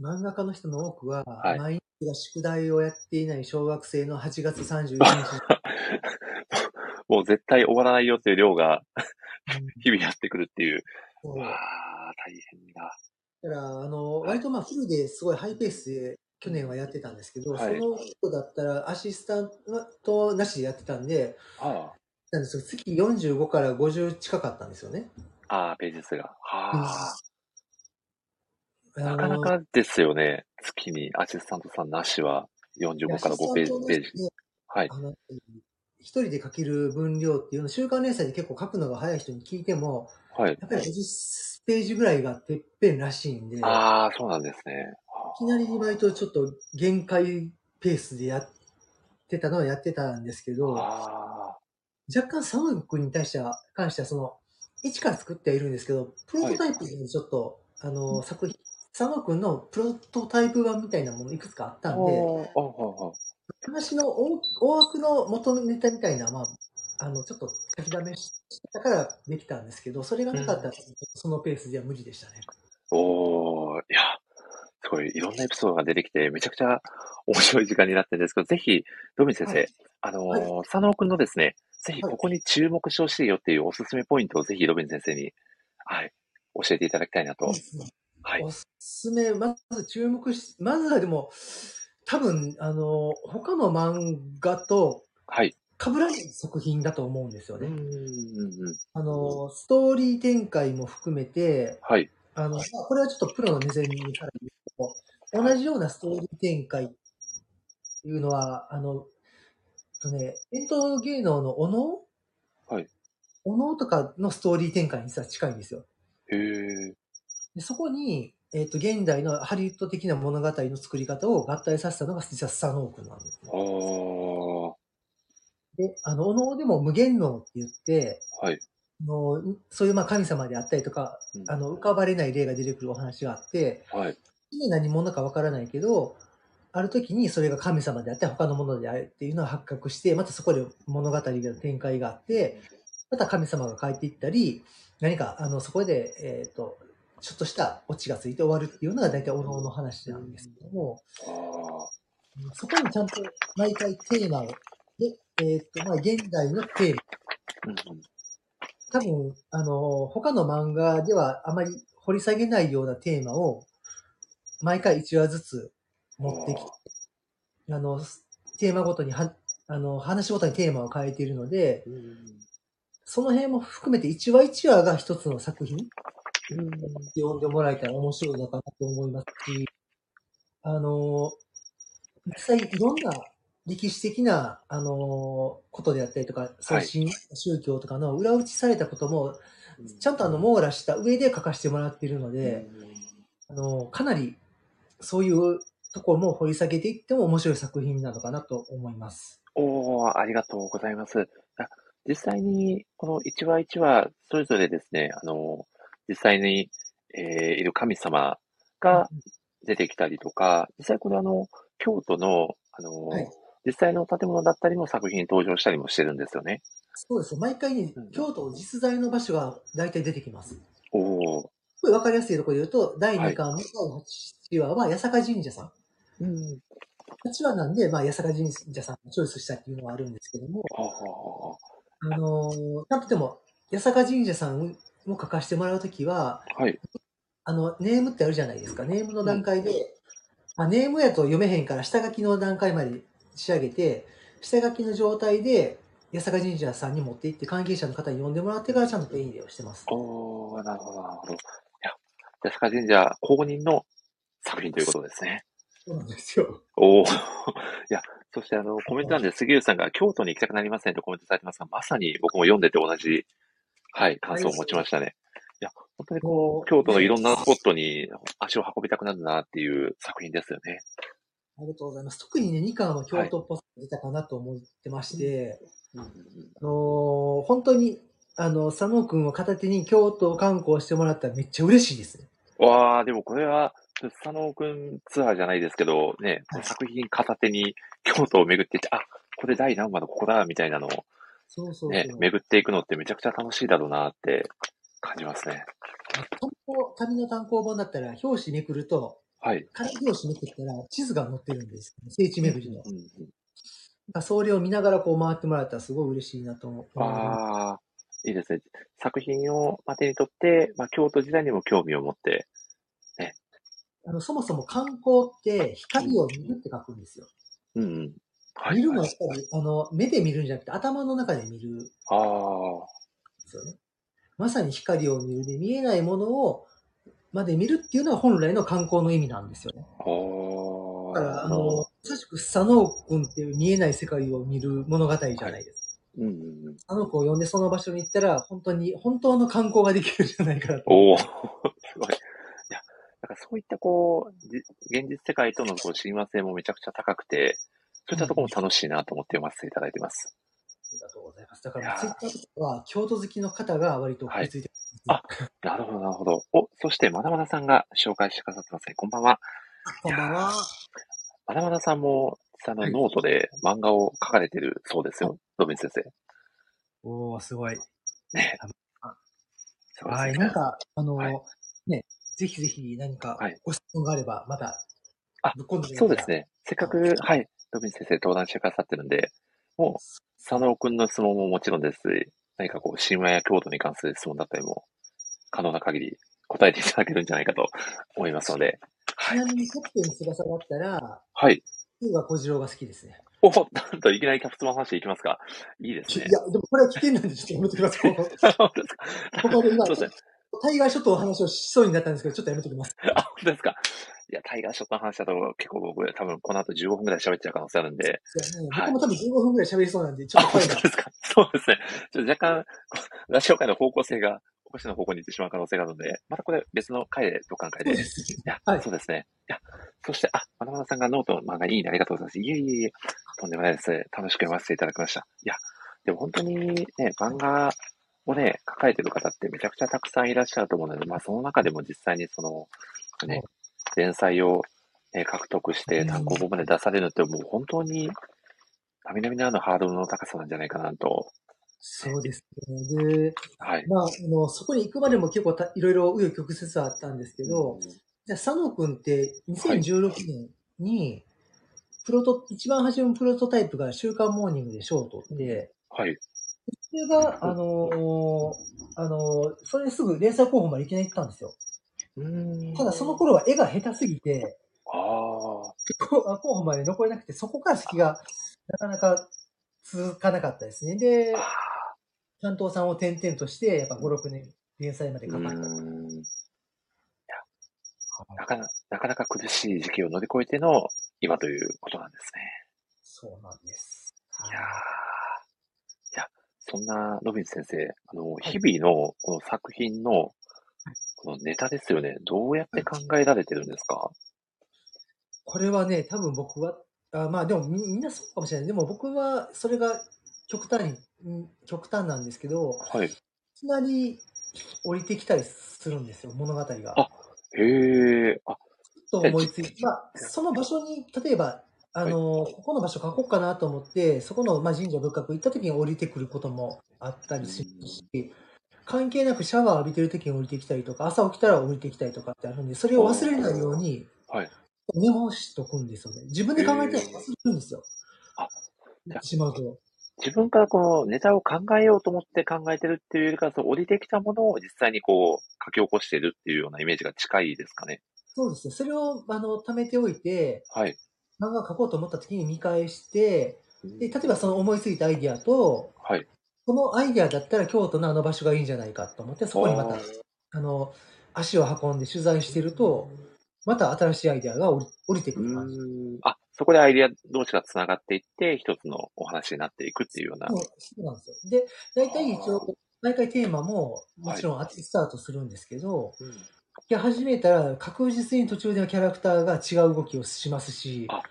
漫画家の人の多くは、はい毎日が宿題をやっていない小学生の8月31日 <laughs> もう絶対終わらないよっていう量がに、日々やってくるっていう。そうわあ、大変だ。だから、あの、割とまあフルですごいハイペースで去年はやってたんですけど、はいその人だったらアシスタントなしでやってたんで、あなんですよ月45から50近かったんですよね。あ、ああ、ページ数が。はあ。あなかなかですよね。月にアシスタントさんなしは45から5ページ。ページ。ジ。はい。一人で書ける分量っていうのを週刊連載で結構書くのが早い人に聞いても、はい。やっぱり50ページぐらいがてっぺんらしいんで、いああ、そうなんですね。きなり割とちょっと限界ペースでやってたのはやってたんですけど、あ若干佐野君に対しては、関してはその、一から作ってはいるんですけど、プロトタイプでちょっと、あの、作品、佐野君のプロトタイプ版みたいなものいくつかあっあ。たんで、話の大大枠の元のネタみたいな、まあ、あの、ちょっと書きだめしたからできたんですけど、それがなかったら、そのペースでは無理でしたね。おー、いや、ごいいろんなエピソードが出てきて、めちゃくちゃ面白い時間になってるんですけど、ぜひ、ロビン先生、はいあのはいー、佐野くんのですね、ぜひはいここに注目してほしいよっていうおすすめポイントをぜひロビン先生に、はい、教えていただきたいなと。はい。おすすめ、まず注目し、まずはでも、多分、あの、他の漫画とはい。被らない作品だと思うんですよね。うんうんうん。あの、ストーリー展開も含めて、はい。あの、まあこれはちょっとプロの目線から言うと、同じようなストーリー展開っていうのは、あの、とね、伝統芸能のお能はい。お能とかのストーリー展開に実は近いんですよ。へえ。でそこに、えっ、と、現代のハリウッド的な物語の作り方を合体させたのが実はスサノークなんですねあ。あ。で、あの、お能でも無限能って言って、はい。あのそういうまあ神様であったりとか、うんあの、浮かばれない例が出てくるお話があって、はい。何者かわからないけど、ある時にそれが神様であって他のものであるっていうのが発覚して、またそこで物語の展開があって、また神様が帰っていったり、何かあのそこで、えっ、と、ちょっとしたオチがついて終わるっていうのが大体おのおの話なんですけども。そこにちゃんと毎回テーマを、で、えっ、と、まあ現代のテーマ。多分、あの、他の漫画ではあまり掘り下げないようなテーマを、毎回1話ずつ持ってきて、あの、テーマごとには、あの、話ごとにテーマを変えているので、うんその辺も含めて1話1話が一つの作品うん読んでもらえたら面白いのかなと思いますし、あの、実際いろんな歴史的な、あの、ことであったりとか、最新宗教とかの裏打ちされたことも、ちゃんとあの網羅した上で書かせてもらっているので、あの、かなりそういうところも掘り下げていっても面白い作品なのかなと思います。おー、ありがとうございます。あ実際に、この一話一話、それぞれですね、あの、実際に、えーいる神様が出てきたりとか、実際これあの、京都の、あの、はい実際の建物だったりも作品に登場したりもしてるんですよね。そうですね。毎回ねうん、京都の実在の場所が大体出てきます。おー。これ分かりやすいところで言うと、第はい2巻の第8話は八坂神社さん。うん。8話なんで、まあ、八坂神社さんをチョイスしたっていうのはあるんですけども、はあはあのーちゃんとでも、八坂神社さんを書かせてもらうときは、あはい。あの、ネームってあるじゃないですか。ネームの段階で、まあ、ネームやと読めへんから、下書きの段階まで仕上げて、下書きの状態で、八坂神社さんに持って行って、関係者の方に呼んでもらってからちゃんと手入れをしてます。おー、なるほど、なるほど。いや、八坂神社公認の作品ということですね。そうなんですよ。おお。いや、そしてあの、コメントなんで杉内さんが京都に行きたくなりませんとコメントされてますが、まさに僕も読んでて同じ、はい、感想を持ちましたね。いや、本当にこもう、京都のいろんなスポットに足を運びたくなるなっていう作品ですよね。ありがとうございます。特にね、2巻は京都っぽさが出たかなと思ってまして、うんうんあのー本当に、あの、佐野くんを片手に京都を観光してもらったらめっちゃ嬉しいですわあ、でもこれは、佐野くんツアーじゃないですけど、ね、はい作品片手に京都を巡ってて、あ、これ第何話のここだ、みたいなのをそうそう。ね、巡っていくのってめちゃくちゃ楽しいだろうなって感じますね。観光旅の単行本だったら、表紙めくると、はい。仮表紙めくったら地図が載ってるんです。聖地巡りの。うんうんそれを見ながらこう回ってもらったらすごい嬉しいなと思う。ああ、いいですね。作品をまあ手に取って、まあ、京都時代にも興味を持って、あのそもそも観光って光を見るって書くんですよ。うんうん。はい。見るのははいやっぱり、あの、目で見るんじゃなくて頭の中で見るああ、すよね。まさに光を見るで、見えないものを、まで見るっていうのは本来の観光の意味なんですよね。ああ。だから、あの、まさしく佐野君っていう見えない世界を見る物語じゃないですか。うんうんうん。あの子を呼んでその場所に行ったら、本当に、本当の観光ができるんじゃないかなと。おお、<laughs> すごい。いや、だからそういったこう、じ現実世界とのこう親和性もめちゃくちゃ高くて、そういったところも楽しいなと思って読ませていただいてます。ありがとうございます。だから、ツイッターとかは、京都好きの方が割と食いついてあなるほど、なるほど。お、そして、まだまださんが紹介してくださってますね。こんばんは。こんばんは。まだまださんも、実際あの、ノートで漫画を描かれてるそうですよ。ロビン先生。おー、すごい。ね。すごいはい、なんか、あの、はいね、ぜひぜひ何かご質問があれば、またあ、ぶっ込んでそうですね。せっかく、はい、ロビン先生登壇してくださってるんで、もう、佐野くんの質問ももちろんですし、何かこう、神話や京都に関する質問だったりも、可能な限り答えていただけるんじゃないかと思いますので、ちなみにキャプテン翼だったら、はい。龍が小次郎が好きですね。おなんといきなりキャプツバの話いきますかいいですねい。や、でもこれは危険なんでちょっとやめてください。<laughs> 本当ですかここで今、そうですね。タイガー諸島の話をしそうになったんですけど、ちょっとやめておきます。<laughs> あ、本当ですか？いや、タイガーショットの話だと結構僕、多分この後15分くらい喋っちゃう可能性あるんで、はい僕も多分15分ぐらい喋りそうなんで、ちょあ、っと本当。ですか？そうですね。ちょっと若干、<laughs> ラジオ界の方向性が、おかしな方向に行ってしまう可能性があるので、またこれ別の回で、どっかの回で。はいそうですね。いや、そして、あ、まなまなさんがノートの漫画いいね、ありがとうございます。いえいえいえ、とんでもないです。楽しく読ませていただきました。いや、でも本当にね、漫画をね、書かれてる方ってめちゃくちゃたくさんいらっしゃると思うので、まあその中でも実際にその、ね、連載を、ね、獲得して単行本まで出されるってもう本当に、並々ならぬハードルの高さなんじゃないかなと。そうですね。で、はい。まあ、あの、そこに行くまでも結構たいろいろ紆余曲折はあったんですけど、じゃあ、佐野くんって2016年に、プロト、一番初めのプロトタイプが週刊モーニングでショートで、はい。それが、あのーあのーそれですぐ連載候補までいきなり行ったんですよ。ただその頃は絵が下手すぎて、あ候補まで残れなくて、そこから先がなかなか続かなかったですね。で、あ担当さんを転々として、やっぱ5、6年連載までーうかかった。なかななかなか苦しい時期を乗り越えての今ということなんですね。そうなんです。いやーいや、そんなロビン先生、あの、日々のこの作品のこのネタですよね。どうやって考えられてるんですか？これはね、多分僕は、あまあでもみみんなそうかもしれない。でも僕はそれが極端に、うん極端なんですけど、はい。いきなり降りてきたりするんですよ、物語が。あへえ、あ、と思いついて、まあ、その場所に、例えば、あの、ここの場所書こうかなと思って、そこの、まあ、神社仏閣行った時に降りてくることもあったりするし、関係なくシャワー浴びてる時に降りてきたりとか、朝起きたら降りてきたりとかってあるんで、それを忘れないように、はい。メモしとくんですよね。自分で考えて忘れるんですよ。あしまうと。自分からこのネタを考えようと思って考えてるっていうよりかは、その降りてきたものを実際にこう書き起こしてるっていうようなイメージが近いですかね。そうですね。それを、あの、貯めておいて、はい。漫画書こうと思った時に見返して、で、例えばその思いついたアイディアと、はい。このアイディアだったら京都のあの場所がいいんじゃないかと思って、そこにまたあの、足を運んで取材してると、また新しいアイディアが降り降りてくる感じ。あ、そこでアイディア同士が繋がっていって、一つのお話になっていくっていうような。そうなんですよ。で、大体一応、毎回テーマも、もちろんあってスタートするんですけど、うんいや始めたら確実に途中でのキャラクターが違う動きをしますしあ、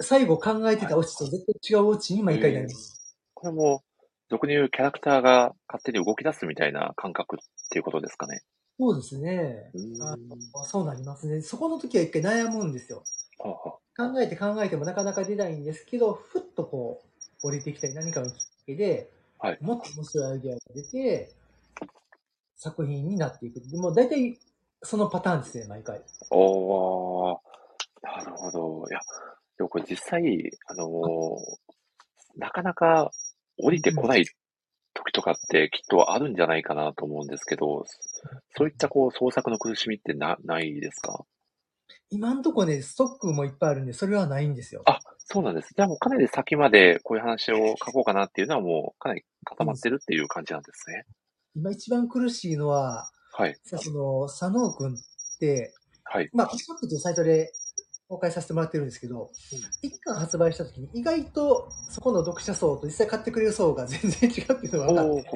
最後考えてたオチと絶対違うオチに毎回なります。これも、俗に言うキャラクターが勝手に動き出すみたいな感覚っていうことですかね。そうですね。あのそうなりますね。そこの時は一回悩むんですよ。はあは考えて考えてもなかなか出ないんですけど、ふっとこう、降りてきたり何かのきっかけで、はいもっと面白いアイデアが出て、作品になっていく。でも大体そのパターンですね、毎回。あおー、なるほど。いや、でもこれ実際、あのーなかなか降りてこない時とかってきっとあるんじゃないかなと思うんですけど、そういったこう創作の苦しみってな、ないですか？今んとこね、ストックもいっぱいあるんで、それはないんですよ。あ、そうなんです。じゃあもうかなり先までこういう話を書こうかなっていうのはもうかなり固まってるっていう感じなんですね。今一番苦しいのは、はい。さその、佐野くんって、はい。まあ、ピショップというサイトで公開させてもらってるんですけど、一巻発売した時に意外とそこの読者層と実際買ってくれる層が全然違うっていうのが分かって、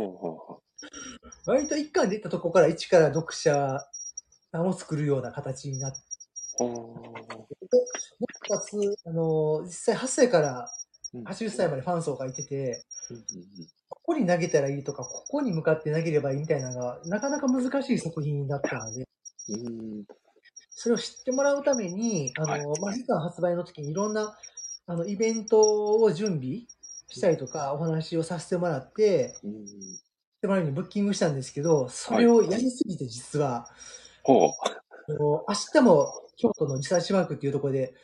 割と一巻でいったとこから一から読者を作るような形になって、う。おーなおかつ、あの、実際8歳からうん80歳までファン層がいてて、ここに投げたらいいとか、ここに向かって投げればいいみたいなのが、なかなか難しい作品になったので、うんうんそれを知ってもらうために、あの、はい。まあ、2巻発売の時にいろんな、あの、イベントを準備したりとか、お話をさせてもらって、うんでもらうようにブッキングしたんですけど、それをやりすぎて実は、ほう。あの明日も京都のリサーチワークっていうところで、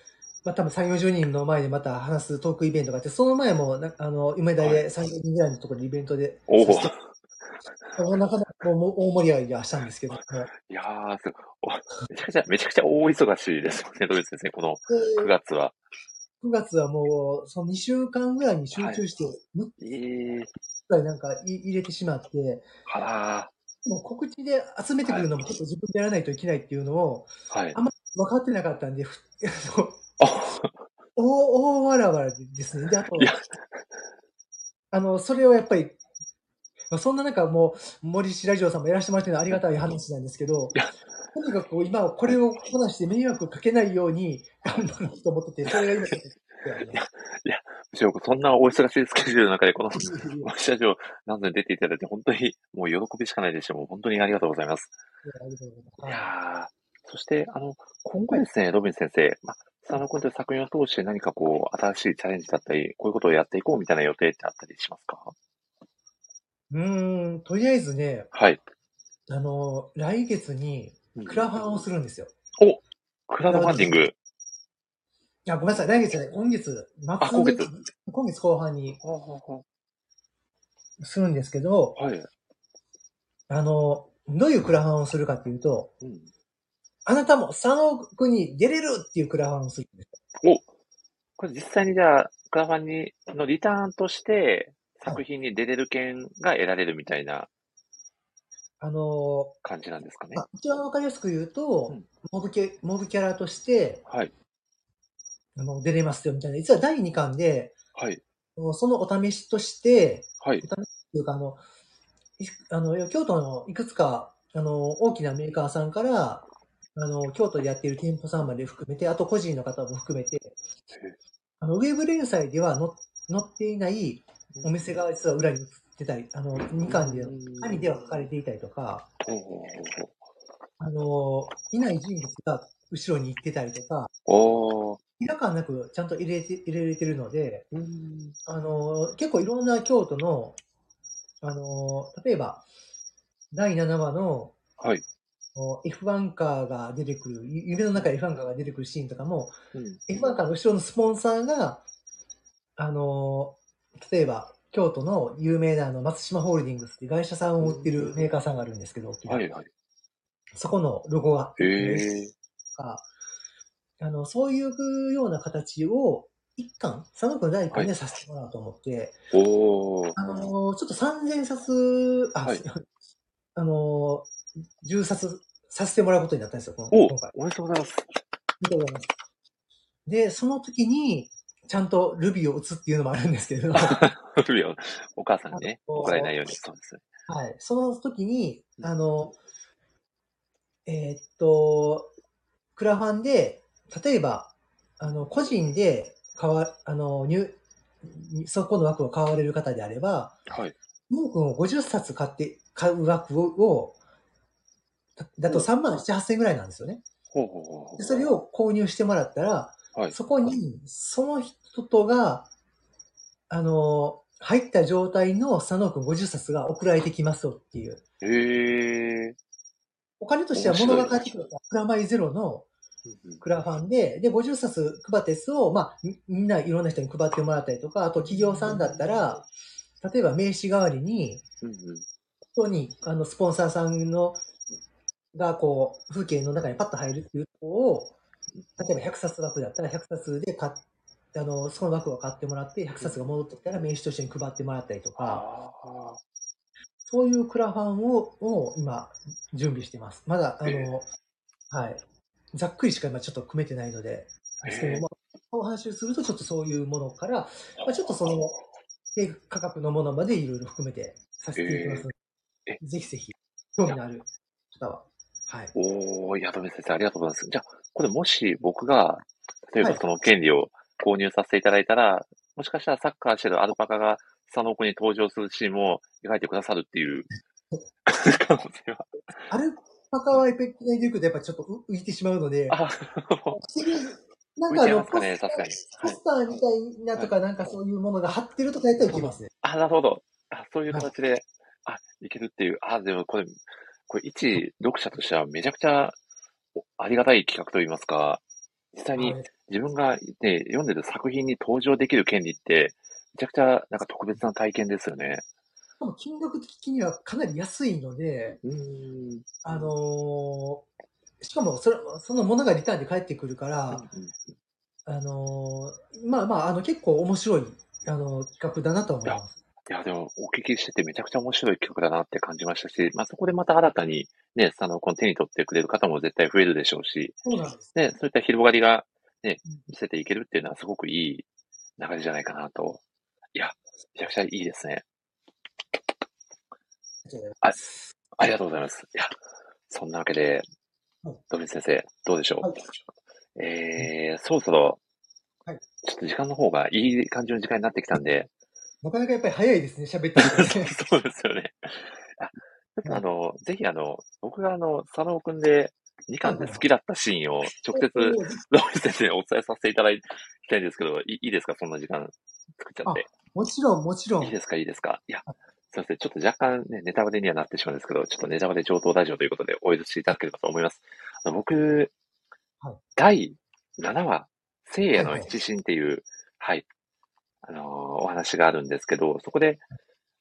まあ多分3、40人の前でまた話すトークイベントがあって、その前もな、あの、梅田はで3、40人ぐらいのところでイベントで、おお。なかなかもう大盛り上がりはしたんですけども。いやー、すごいおめちゃくちゃ、めちゃくちゃ大忙しいですよね、ドベ先生、この9で月は。9月はもう、その2週間ぐらいに集中して、6つええぐらいなんかい入れてしまって、あらもう告知で集めてくるのもちょっと自分でやらないといけないっていうのをー。はい。分かってなかったんで、ふ <laughs> あのあ、大、大わらわらですね。で、あといや、あの、それをやっぱり、まあ、そんな中もう、森氏ラジオさんもやらせてもらってるのはありがたい話なんですけどいや、とにかくこう今はこれを話して迷惑かけないように頑張ろうと思ってて、それが今ちょっとむしろそんなお忙しいスケジュールの中で、この、お社長、なんぞに出ていただいて、本当に、もう喜びしかないでしょう。もう本当にありがとうございます。ありがとうございます。いやーそして、あの、今後ですね、ロビン先生、まあ、佐野君という作品を通して何かこう、新しいチャレンジだったり、こういうことをやっていこうみたいな予定ってあったりしますか？うーん、とりあえずね、はい。あの、来月にクラファンをするんですよ。クラウドファンディング。あ、ごめんなさい、来月じゃない、今月末あ今月今月後半にするんですけど、うはい。あの、どういうクラファンをするかっていうと、うん。あなたも佐野区に出れるっていうクラファンをするんですよ。これ実際にじゃあ、クラファンに、のリターンとして、作品に出れる券が得られるみたいなあの、感じなんですかねま。あ、一番わかりやすく言うと、うんモブキャモブキャラとしてはい。あの出れますよみたいな、実は第2巻で、はい。そのお試しとして、はい。っていうか、あの、いあの京都のいくつかあの大きなメーカーさんから、あの京都でやっている店舗さんまで含めて、あと個人の方も含めて、あのウェブ連載ではの載っていないお店が実は裏に映ってたり、あの2巻で、紙では書かれていたりとか、あのいない人物が後ろに行ってたりとか。違和感なくちゃんと入れて入れれてるので、うん。あの結構いろんな京都の、あの例えば、第7話のはい。お F1 カーが出てくる、ゆ夢の中で F1 カーが出てくるシーンとかも、うん。F1 カーの後ろのスポンサーが、あの例えば、京都の有名なあの松島ホールディングスっていう会社さんを売ってるメーカーさんがあるんですけど、大きなはいはい。そこのロゴがへえ。か、あの、そういうような形を、一巻、佐野くん第一巻でさせてもらおうと思って、おー。あのーちょっと3000冊、あ、はい <laughs> あのー、10冊させてもらうことになったんですよ、お今回。おめでとうございます。ありがとうございます。で、その時に、ちゃんとルビーを打つっていうのもあるんですけれど、は <laughs> ルビオお母さんにね、怒られないように。そうですね。い。その時に、あの、えーっと、クラファンで、例えば、あの、個人で買わ、あの、入、そこの枠を買われる方であれば、はい。モー君を50冊買って、買う枠を、だ <laughs> だと3万7、8000円ぐらいなんですよね。ほうほうほうほう。でそれを購入してもらったら、はい。そこに、その人とが、あの、入った状態の佐野くん50冊が送られてきますよっていう。へえ。お金としては物が返ってくるプラマイゼロのクラファンで、で、50冊配ったやつを、まあ、みみんないろんな人に配ってもらったりとか、あと企業さんだったら、例えば名刺代わりに、うんうん人に、あの、スポンサーさんの、が、こう、風景の中にパッと入るっていうのを、例えば100冊枠だったら100冊で買っあの、その枠を買ってもらって、100冊が戻ってきたら名刺としてに配ってもらったりとか、あそういうクラファンを、を今、準備してます。まだ、あえの、はい。ざっくりしか今ちょっと組めてないので、ですけど、まあ、お話をするとちょっとそういうものから、まあ、ちょっとその、低価格のものまでいろいろ含めてさせていきますので、え。ぜひぜひ、興味のある方は、はい。おー、宿部先生、ありがとうございます。じゃあ、これもし僕が、例えばはいその権利を購入させていただいたら、もしかしたらサッカーしてるアルパカが佐野子に登場するシーンも描いてくださるっていう可能性は。<laughs> アルパカはエペックでいくとやっぱちょっと浮いてしまうので、あ、なんかあの、浮いちゃいますかねポスターみたいなとか、なんかそういうものが貼ってるとかやったらいきますね。あ、なるほど。あ、そういう形で、あ、いけるっていう。あ、でもこれ、これ一読者としてはめちゃくちゃおありがたい企画といいますか、実際にはい自分がね、読んでる作品に登場できる権利って、めちゃくちゃなんか特別な体験ですよね。しかも金額的にはかなり安いので、うーん。あのーしかもそれ、そのものがリターンで返ってくるから、あのーまあまあ、あの、結構面白い、あの、企画だなと思います。いや、でも、お聞きしててめちゃくちゃ面白い企画だなって感じましたし、まあ、そこでまた新たにね、あの、この手に取ってくれる方も絶対増えるでしょうし、そうなんです。ね、そういった広がりがねうん、見せていけるっていうのはすごくいい流れじゃないかなと。いや、めちゃくちゃいいですね。あありがとうございます。いや、そんなわけではい、ドビン先生、どうでしょう、はいえー、そろそろ、はいちょっと時間の方がいい感じの時間になってきたんで、なかなかやっぱり早いですね、喋ってるとね <laughs> そうですよね。あ、ちょっとあの、ぜひあの、僕があの、佐野くんで2巻で好きだったシーンを直接、ロイ先生にお伝えさせていただきたいんですけど、いいいですかそんな時間作っちゃって。もちろん、もちろん。いいですかいいですか？いや、すいません。ちょっと若干ね、ネタバレにはなってしまうんですけど、ちょっとネタバレ上等ラジオということでお許しいただければと思います。あの僕、はい第7話、聖夜の一心っていう、はい、あのーお話があるんですけど、そこで、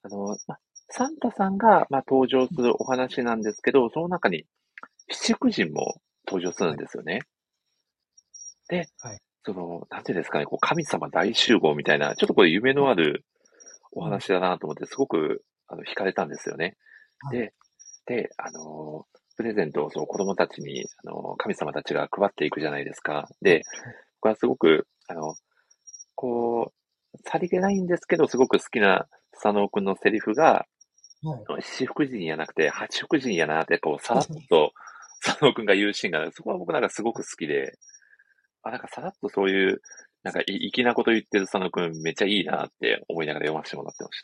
あのーま、サンタさんが、ま、登場するお話なんですけど、その中に、七福神も登場するんですよね。で、はいその、なんていうんですかね、こう、神様大集合みたいな、ちょっとこれ夢のあるお話だなと思って、すごく、あの、惹かれたんですよね。はいで、で、あのープレゼントをそう子供たちに、あのー神様たちが配っていくじゃないですか。で、僕はすごく、あの、こう、さりげないんですけど、すごく好きな佐野くんのセリフが、はい。七福神やなくて八福神やなって、こう、さらっと <laughs> 佐野くんが言うシーンが、そこは僕なんかすごく好きで、あ、なんかさらっとそういう、なんかい粋なこと言ってる佐野くんめっちゃいいなって思いながら読ませてもらってまし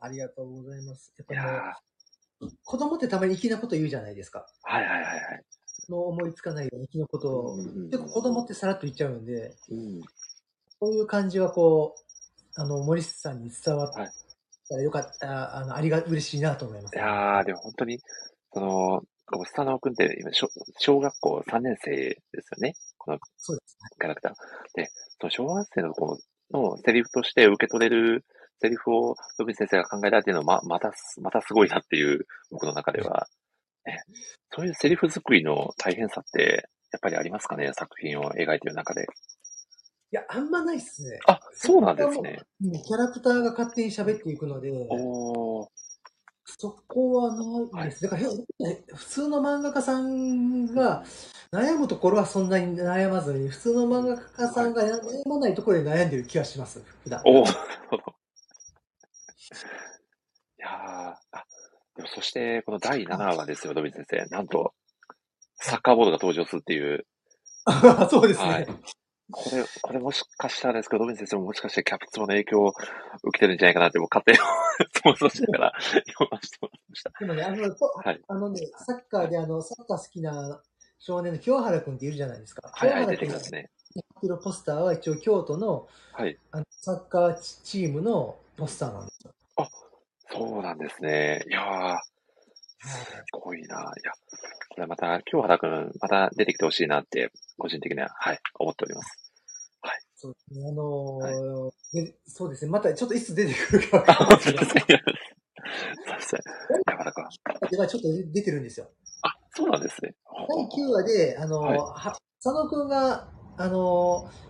ありがとうございます。やっぱりね子供ってたまに粋なこと言うじゃないですか。はいはいはいはい。の思いつかないような粋なことを。うんうん結構子供ってさらっと言っちゃうんで、うんこういう感じはこう、あの、森さんに伝わったはいらよかった、あの、ありが、嬉しいなと思います。いやー、でも本当に、その、こうスタノくんって今小、小学校3年生ですよね。このそうです。キャラクター。で、その小学生の子のセリフとして受け取れるセリフをロビン先生が考えたっていうのは、ま、またす、またすごいなっていう、僕の中では。ね、そういうセリフ作りの大変さって、やっぱりありますかね？作品を描いてる中で。いや、あんまないっすね。あ、そうなんですね。うんキャラクターが勝手に喋っていくので。そこはないです。だから、へ普通の漫画家さんが悩むところはそんなに悩まずに、普通の漫画家さんが悩まないところで悩んでる気がします、普段。お。<laughs> いやーあ、でもそして、この第7話ですよ、ドビン先生。なんと、サッカーボードが登場するっていう、<laughs> そうですね。はいこれ、これもしかしたらですけど、ドビン先生ももしかしてキャプツバの影響を受けてるんじゃないかなって、もう勝手に想像しながら読ませてもらいました。でもね、あの、とはいあのね、サッカーであの、サッカー好きな少年の清原くんっているじゃないですか。はいはい、出てきますね。のポスターは一応京都のはい。あのサッカーチームのポスターなんですよ。そうなんですね。いやー、すごいな。いや、これまた、清原くん、また出てきてほしいなって、個人的には、はい、思っております。そうですね。あのーでそうですね。またちょっといつ出てくるかか本当ですね。すね。山田くん。ではちょっと出てるんですよ。あ、そうなんですね。第9話で、あのーはいは佐野くんが、あのー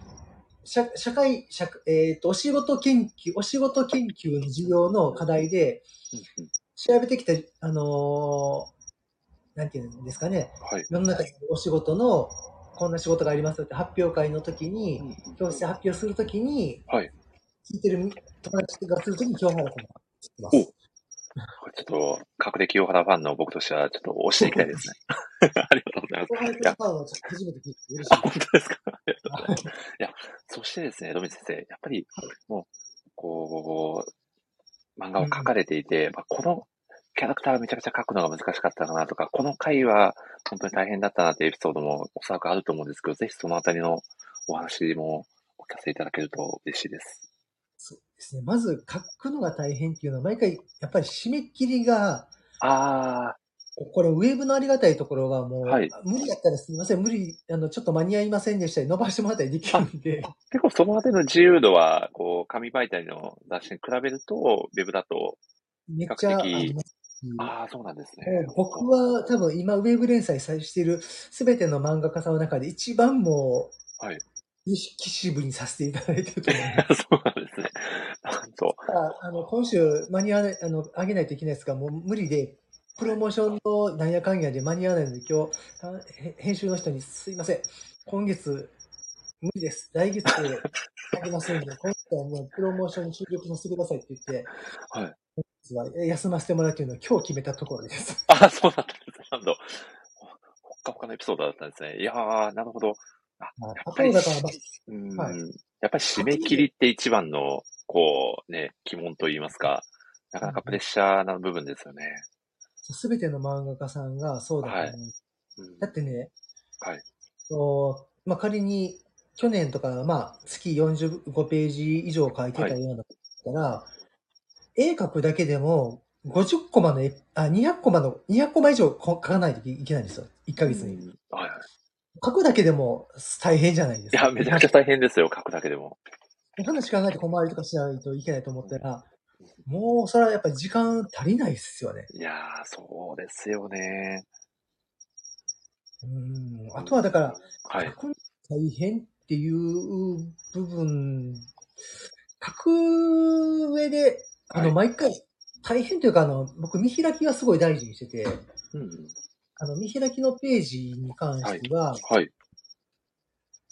社社会、社えっ、と、お仕事研究、お仕事研究の授業の課題で、うんうん調べてきた、あのーなんていうんですかね、はい。世の中にお仕事の、こんな仕事がありますよって発表会の時に、教室で発表するときに、はい聞いてる友達がするときに清原君が知ってます。ちょっと、隠れ清原ファンの僕としては、ちょっと押していきたいですね。<laughs> ありがとうございます。清原いや、君ファンは初めて聞いてい本当ですか？<laughs> いや、そしてですね、ロミ先生、やっぱり、もう、こう、漫画を描かれていて、まあ、このキャラクターがめちゃくちゃ描くのが難しかったかなとか、この回は本当に大変だったなってエピソードもおそらくあると思うんですけど、ぜひそのあたりのお話もお聞かせいただけると嬉しいです。そうですね。まず書くのが大変っていうのは、毎回、やっぱり締め切りが、あこれ、ウェブのありがたいところはもう、はい無理だったらすみません、無理、あの、ちょっと間に合いませんでしたり、伸ばしてもらったりできるんで、結構そのあたりの自由度は、こう、紙媒体の雑誌に比べると、ウェブだと、めっちゃありますしああ、そうなんですね。僕は多分今、ウェブ連載さしているすべての漫画家さんの中で一番もう、はい。意識支部にさせていただいてると思います。<laughs> そうなんですね。なんと。ああの今週間に合わない、あの、上げないといけないですが、もう無理で、プロモーションのなんやかんやで間に合わないので、今日、編集の人にすいません、今月、無理です。来月、あげますんで、今月はもうプロモーションに注力させてくださいって言って、はい。本日は休ませてもらうというのを今日決めたところです。あ <laughs> あ、そうだったんです。なんと。ほっかほかのエピソードだったんですね。いやー、なるほど。あ、はいやっぱりあと、だから、まあうん、はいやっぱり締め切りって一番の、こう、ね、鬼門と言いますか、なかなかプレッシャーな部分ですよね。すべての漫画家さんがそうだと思う。はいうんだってね、はい。そうまあ、仮に去年とか、まあ、月45ページ以上書いてたようなったら、絵描くだけでも50コマの絵、あ、200コマの、200コマ以上こ書かないといけないんですよ。1ヶ月に。うんはいはい。書くだけでも大変じゃないですか。いや、めちゃくちゃ大変ですよ、書くだけでも。話考えて小回りとかしないといけないと思ったら、もうそれはやっぱり時間足りないですよね。いやー、そうですよね。うん。あとはだから、はい書。くの大変っていう部分、書く上で、あの、はい毎回、大変というか、あの、僕、見開きはすごい大事にしてて、うん。あの、見開きのページに関しては、はい。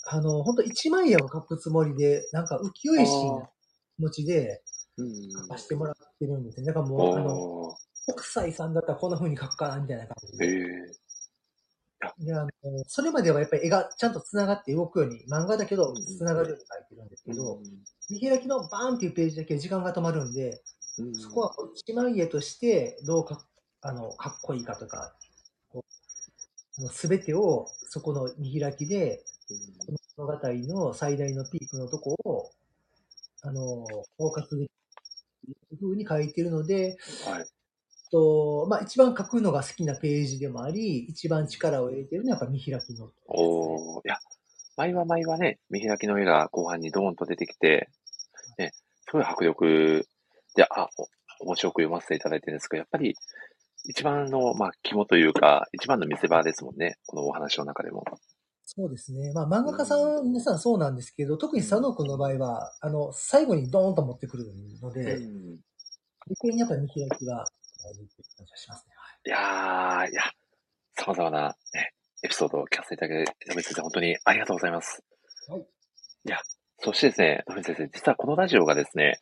あの、本当一枚絵を描くつもりで、なんか浮世絵師な気持ちでうん。描かせてもらってるんですね。だからもう、あの、北斎さんだったらこんな風に描くかな、みたいな感じえで。えで、あの、それまではやっぱり絵がちゃんと繋がって動くように、漫画だけど繋がるように描いてるんですけど、見開きのバーンっていうページだけ時間が止まるんで、うんそこは一枚絵としてどうかあのかっこいいかとか、すべてをそこの見開きで、物語の最大のピークのとこを、あの、フォーカスできる風に書いてるので、はい。とまあ、一番書くのが好きなページでもあり、一番力を入れてるのはやっぱ見開きの。おー、いや、前は前はね、見開きの絵が後半にドーンと出てきて、ね、すごい迫力で、あ、お面白く読ませていただいてるんですけど、やっぱり、一番の、まあ、肝というか、一番の見せ場ですもんね、このお話の中でも。そうですね。まあ、漫画家さん、皆さんそうなんですけど、特に佐野くんの場合は、あの、最後にドーンと持ってくるので、うん余計にやっぱり見開きが大事って感じがしますね。いやー、いや、様々な、ね、エピソードを聞かせていただけて、本当にありがとうございます。はい。いや、そしてですね、富先生、実はこのラジオがですね、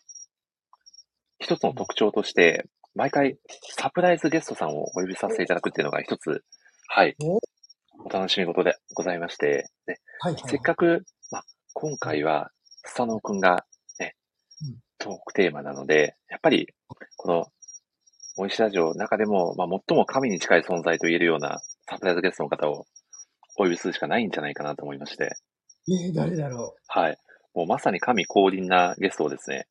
一つの特徴として、毎回サプライズゲストさんをお呼びさせていただくっていうのが一つ、はい、おお楽しみ事でございまして、ね、はい、はい。せっかく、まあ、今回は、スタノくんが、ねうん、トークテーマなので、やっぱり、この、モイシラジオの中でも、まあ、最も神に近い存在と言えるようなサプライズゲストの方をお呼びするしかないんじゃないかなと思いまして、えー、誰だろはい。もうまさに神降臨なゲストをですね、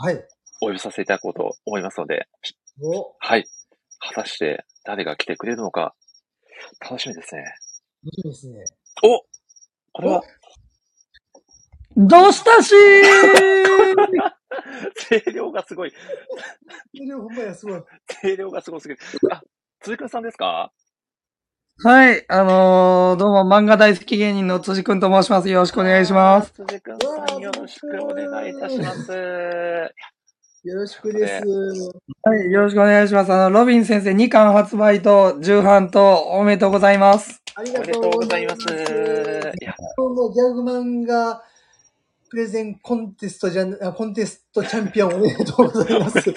う。はい。お呼びさせていただこうと思いますので、お、はい。果たして誰が来てくれるのか、楽しみですね。いいですね。おこれは、どうしたし <laughs> 声量がすごい、でもほんまや、すごい。声量がすごすぎる。あ、辻くんさんですか？はい、あのー、どうも漫画大好き芸人の辻くんと申します。よろしくお願いします。。辻くんさんよろしくお願いいたします。<laughs> よろしくです。はい、よろしくお願いします。あの、ロビン先生2巻発売と重版とおめでとうございます。ありおめでとうございます。いや、今日のギャグ漫画プレゼンコンテストじゃん、あコンテストチャンピオンおめでとうございます。<laughs> ちょっ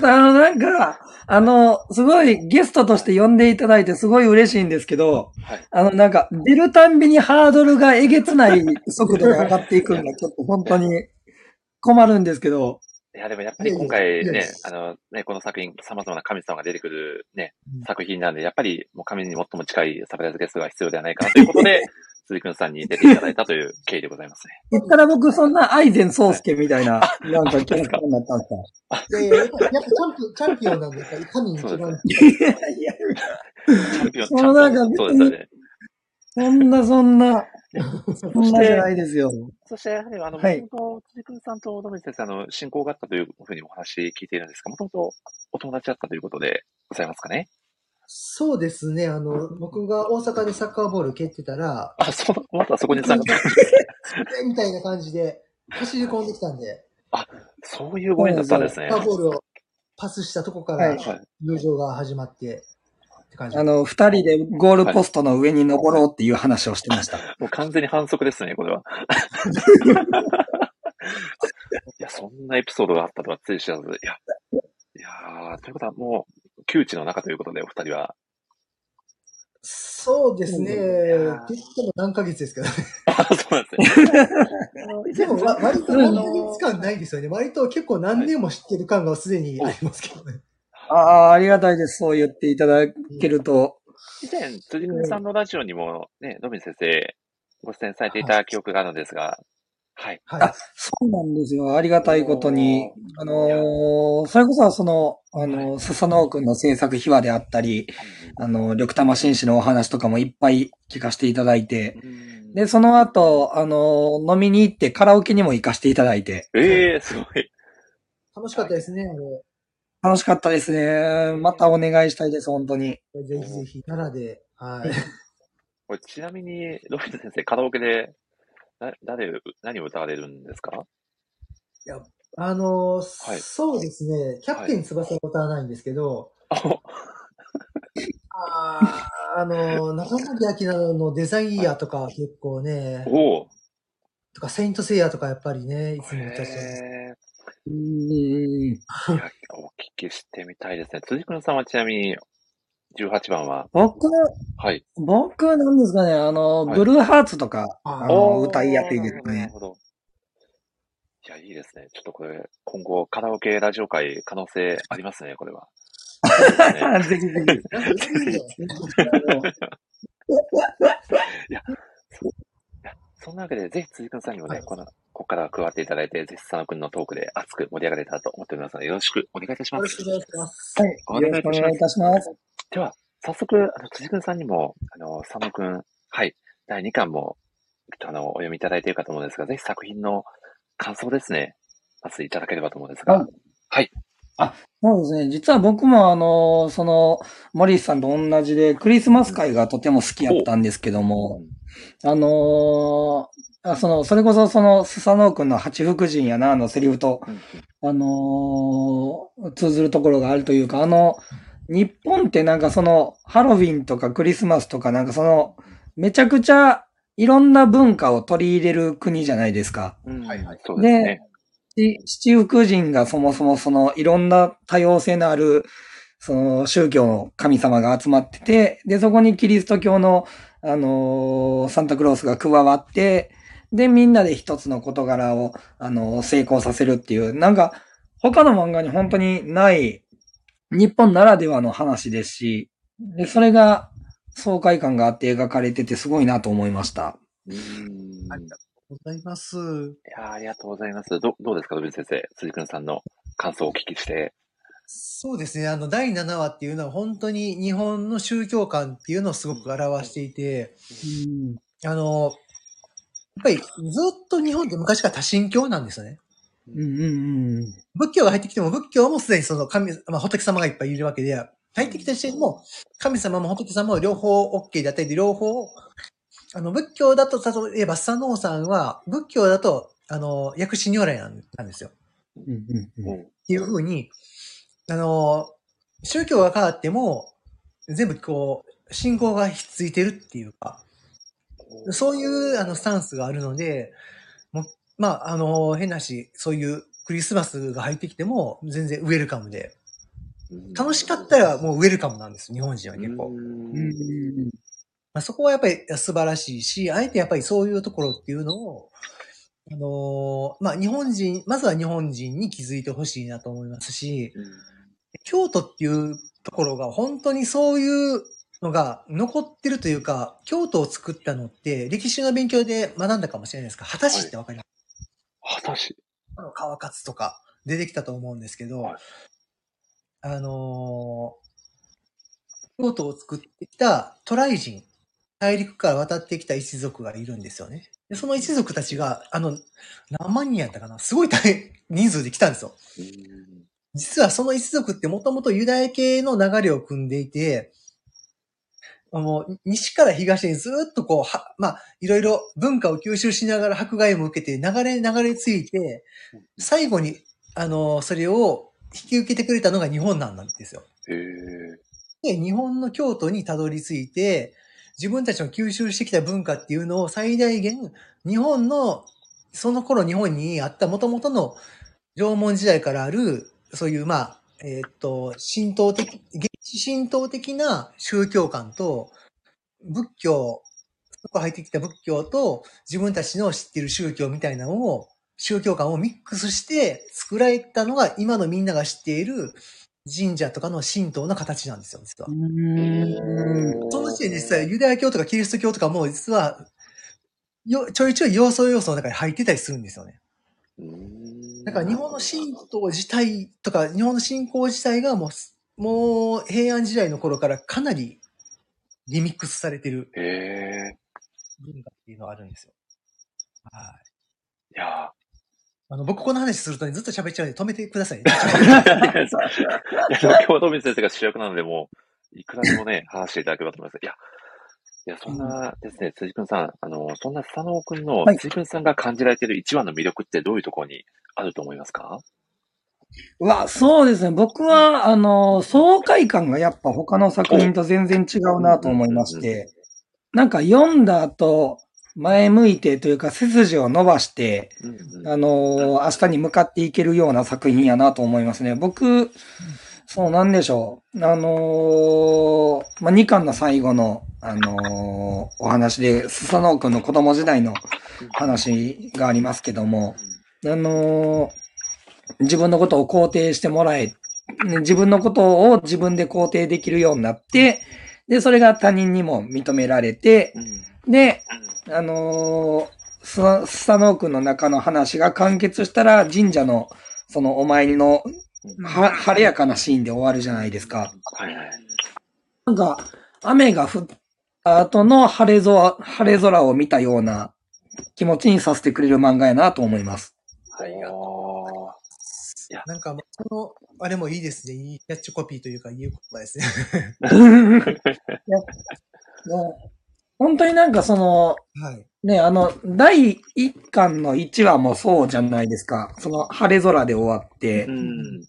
とあの、なんか、あの、すごいゲストとして呼んでいただいてすごい嬉しいんですけど、はい。あの、なんか、出るたんびにハードルがえげつない速度で上がっていくのがちょっと本当に困るんですけど、いや、でもやっぱり今回ねあの、ね、この作品、様々な神様が出てくるねうん、作品なんで、やっぱりもう神に最も近いサプライズゲストが必要ではないかなということで、<laughs> 鈴木くんさんに出ていただいたという経緯でございますね。言ったら僕そんな愛禅宗介みたいな、<laughs> なんかキャラクターになったんですか？いやいや、やっぱやっぱチャンピオン、チャンピオンなんで、やっぱり神に一番。いやいや、チャンピオン、なん。そうですよね。そんなそんな、そんなじゃないですよ。そして、やはり、あの、はいもともと、辻君さんと野口先生、あの、親交があったというふうにお話聞いているんですが、もともとお友達だったということでございますかね？そうですね、あの、僕が大阪でサッカーボール蹴ってたら、あ、そう、またそこに参加、えみたいな感じで走り込んできたんで、そういうご縁だったんですね。サッカーボールをパスしたとこから。友情が始まって、って感じ。あの、二人でゴールポストの上に登ろうっていう話をしてました。もう完全に反則ですね、これは。<laughs> いや、そんなエピソードがあったとはつい知らず。いや、いやーということはもう、窮地の中ということで、お二人は。そうですね。うんって言っても何ヶ月ですけどね。あ、そうなんですね。<laughs> でも、わ割と何ヶ月間ないですよね。割と結構何年も知ってる感がすでにありますけどね。ああ、ありがたいです。そう言っていただけると。以前、辻君さんのラジオにもね、野口先生、ご出演されていた記憶があるのですが、はい。はい。あそうなんですよ。ありがたいことに。あのーそれこそその、あのー、笹野くんの制作秘話であったり、あの、緑玉紳士のお話とかもいっぱい聞かせていただいて、うんで、その後、あのー飲みに行ってカラオケにも行かせていただいて、ええすごい。楽しかったですね。あれ楽しかったですね。またお願いしたいです、本当に。ぜひぜひ、奈良で。はい。<laughs> これちなみに、野口先生、カラオケで、な誰、何を歌われるんですか？あのーはいそうですね。キャプテン翼は歌わないんですけど、あ <laughs> あーあのー中森明菜のデザイアとか結構ね、おお。とか、セイントセイヤとかやっぱりね、いつも歌ってます。きしてみたいですね。辻君さんはちなみに、18番は、僕、はい。僕は何ですかね、あの、はいブルーハーツとか、ああの、歌いやすいですなるね。ほど。いや、いいですね。ちょっとこれ、今後、カラオケラジオ会、可能性ありますね、これは。<laughs> ぜひぜひ。<laughs> いいんだよそんなわけで、ぜひ辻君さんにもね、はいこの、ここから加わっていただいて、ぜひ佐野君のトークで熱く盛り上がれたらと思っておりますので、よろしくお願いいたしますよろし。くお願いします。はい。お願いいたします。では、早速、あの、辻君さんにも、あの、佐野君、はい、第2巻も、あの、お読みいただいているかと思うんですが、ぜひ作品の感想ですね、まずいただければと思うんですが、はいそうですね。実は僕もあの、その、森さんと同じで、クリスマス会がとても好きやったんですけども、あのーあその、それこそその、スサノオ君の八福神やな、のセリフと、うんあのー通ずるところがあるというか、あの、日本ってなんかその、ハロウィンとかクリスマスとかなんかその、めちゃくちゃいろんな文化を取り入れる国じゃないですか。うんはいはいそうですね。し七福神がそもそもそのいろんな多様性のあるその宗教の神様が集まってて、で、そこにキリスト教の、あのーサンタクロースが加わって、で、みんなで一つの事柄を、あのー成功させるっていう、なんか、他の漫画に本当にない、日本ならではの話ですし、で、それが爽快感があって描かれててすごいなと思いました。うん。ありがとうございます。いやーありがとうございます。ど、どうですか、ドビ先生？辻君さんの感想をお聞きして。そうですね。あの、第7話っていうのは本当に日本の宗教観っていうのをすごく表していて、あの、やっぱりずっと日本って昔から多神教なんですよね。うんうんうん。仏教が入ってきても仏教もすでにその神、まあ仏様がいっぱいいるわけで、入ってきた時点でも神様も仏様も両方 OK だったりで、両方、あの仏教だと例えばスサノオさんは仏教だと、あの、薬師如来なんなんですよ。うんうんうん。っていうふうに、あの、宗教が変わっても、全部こう、信仰がひっついてるっていうか、そういうあのスタンスがあるので、もうまあ、あの、変なし、そういうクリスマスが入ってきても、全然ウェルカムで、楽しかったらもうウェルカムなんです、日本人は結構。うんうんまあ、そこはやっぱり素晴らしいし、あえてやっぱりそういうところっていうのを、あのまあ、日本人、まずは日本人に気づいてほしいなと思いますし、京都っていうところが本当にそういう、のが残ってるというか、京都を作ったのって、歴史の勉強で学んだかもしれないですか、畑市ってわかります、果たし。あの川勝とか出てきたと思うんですけど、はい。あのー京都を作ってきた渡来人、大陸から渡ってきた一族がいるんですよね。でその一族たちが、あの、何万人やったかな？すごい大人数で来たんですよ。うん実はその一族ってもともとユダヤ系の流れを組んでいて、もう西から東にずっとこう、は、まあ、いろいろ文化を吸収しながら迫害も受けて流れ流れ着いて、最後に、あの、それを引き受けてくれたのが日本なんですよ。へえ。で、日本の京都にたどり着いて、自分たちの吸収してきた文化っていうのを最大限、日本の、その頃日本にあった元々の縄文時代からある、そういう、まあ、えーっと、神道的、原始神道的な宗教観と、仏教、そこ入ってきた仏教と自分たちの知っている宗教みたいなのを、宗教観をミックスして作られたのが今のみんなが知っている神社とかの神道の形なんですよ、実は。うん。その時点で実はユダヤ教とかキリスト教とかも実は、よ、ちょいちょい要素要素の中に入ってたりするんですよね。うんだから日本の神道自体とか、日本の信仰自体がもう、もう平安時代の頃からかなりリミックスされてる。文化っていうのがあるんですよ。はい。いやあの、僕この話するとね、ずっと喋っちゃうんで止めてください今日、<laughs> 富先生が主役なので、もう、いくらでもね、話していただければと思います。いや、いや、そんなですね、辻君さん、あの、そんな佐野くんの、はい。辻君さんが感じられている一番の魅力ってどういうところにあると思いますか？うわ、そうですね。僕は、あの、爽快感がやっぱ他の作品と全然違うなと思いまして、なんか読んだ後、前向いてというか背筋を伸ばして、あの明日に向かっていけるような作品やなと思いますね。僕、そうなんでしょう。あのーまあ、2巻の最後の、あのーお話で、スサノオ君の子供時代の話がありますけども、あのー自分のことを肯定してもらえ、ね自分のことを自分で肯定できるようになって、で、それが他人にも認められて、うんで、あのースサノオ君の中の話が完結したら、神社の、そのお参りの、は、晴れやかなシーンで終わるじゃないですか。はいはい。なんか、雨が降った後の晴れ空、晴れ空を見たような気持ちにさせてくれる漫画やなと思います。ありがとうおーなんか、その、あれもいいですね。いいキャッチコピーというか、いい言葉ですね。<laughs> いやもう本当になんかその、はい。ね、あの、第一巻の1話もそうじゃないですか。その晴れ空で終わってう、ん。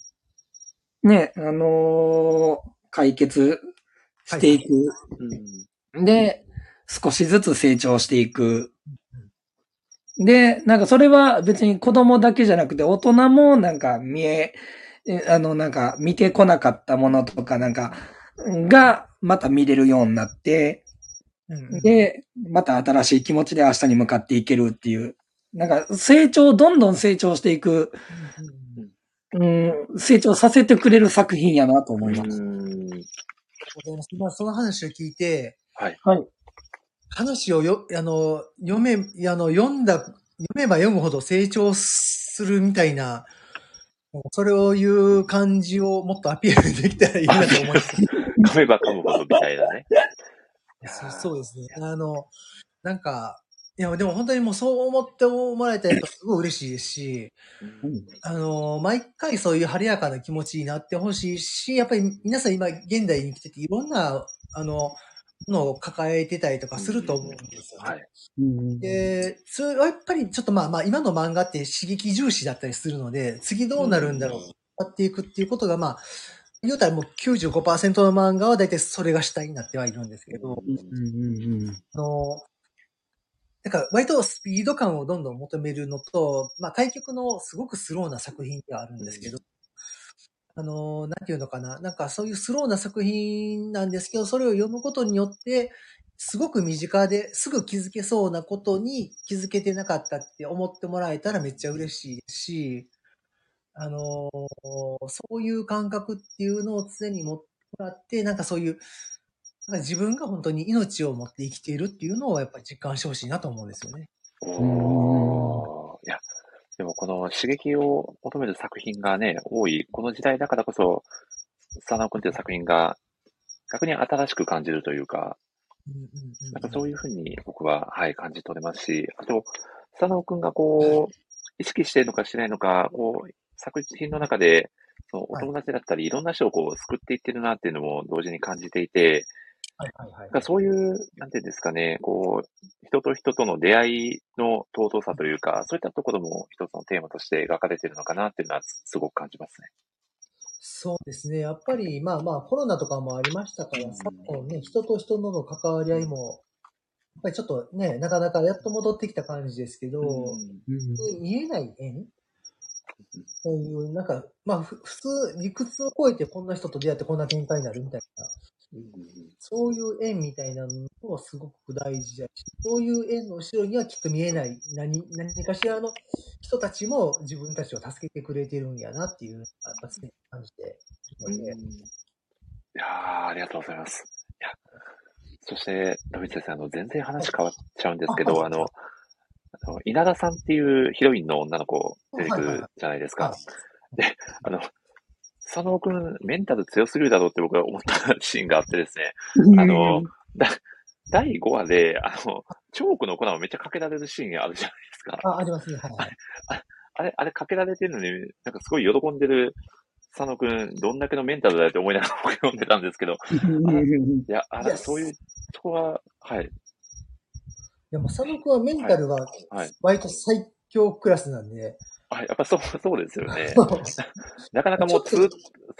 ね、あのー解決していく。うんで、少しずつ成長していく。で、なんかそれは別に子供だけじゃなくて大人もなんか見え、えあのなんか見てこなかったものとかなんか、がまた見れるようになって、うんで、また新しい気持ちで明日に向かっていけるっていう、なんか成長、どんどん成長していく、うん、成長させてくれる作品やなと思います。まその話を聞いて、はい。はい。話をよ、あの、読め、あの、読んだ、読めば読むほど成長するみたいな、それを言う感じをもっとアピールできたらいいなと思います。<laughs> 噛めば噛むほどみたいなね。そうそうですね。あの、なんか、いや、でも本当にもうそう思ってもらえたらすごい嬉しいですし、あの、毎回そういう晴れやかな気持ちになってほしいし、やっぱり皆さん今現代に来てていろんな、あの、のを抱えてたりとかすると思うんですよね。はい。うんで、それはやっぱりちょっとまあまあ今の漫画って刺激重視だったりするので、次どうなるんだろう、やっていくっていうことがまあ、言うたらもう95%の漫画は大体それが主体になってはいるんですけど、うんうんうんあの、だから割とスピード感をどんどん求めるのと、まあ対局のすごくスローな作品ではあるんですけど、あの、なんていうのかな、なんかそういうスローな作品なんですけど、それを読むことによって、すごく身近ですぐ気づけそうなことに気づけてなかったって思ってもらえたらめっちゃ嬉しいし、あの、そういう感覚っていうのを常に持ってもらって、なんかそういう、なんか自分が本当に命を持って生きているっていうのをやっぱり実感してほしいなと思うんですよね。おーいや、でもこの刺激を求める作品がね、多い、この時代だからこそ、佐野くんっていう作品が逆に新しく感じるというか、なんかそういうふうに僕は、はい、感じ取れますし、あと、佐野くんがこう、意識しているのかしてないのか、こう、作品の中で、そのお友達だったり、いろんな人をこう、救っていってるなっていうのも同時に感じていて、はいはいはい。そういう、なんていうんですかね、こう、人と人との出会いの尊さというか、そういったところも一つのテーマとして描かれているのかなっていうのはすすごく感じますね。そうですね。やっぱり、まあまあ、コロナとかもありましたから、昨今ね、人と人との関わり合いも、やっぱりちょっとね、なかなかやっと戻ってきた感じですけど、見えない縁そういう、なんか、まあ、ふ普通、理屈を超えてこんな人と出会ってこんな喧嘩になるみたいな、そういう縁みたいなのもすごく大事だし、そういう縁の後ろにはきっと見えない何、何かしらの人たちも自分たちを助けてくれてるんやなっていうのが、やっぱ常に感じていやーありがとうございます。いや、そして、野口先生、あの、全然話変わっちゃうんですけど、あの、あの稲田さんっていうヒロインの女の子出てくるじゃないですか。で、あの、佐野くん、メンタル強すぎるだろうって僕は思ったシーンがあってですね、あの、だ第5話で、あの、チョークの粉をめっちゃかけられるシーンがあるじゃないですか。あ、ありますね。はい、はい。あれ、あれかけられてるのに、なんかすごい喜んでる佐野くん、どんだけのメンタルだよって思いながら僕読んでたんですけど、いや、あれ、そういう、そこは、はい、でも、佐野くんはメンタルははい。割と最強クラスなんで、あ、やっぱそう、そうですよね。<laughs> なかなかもう通、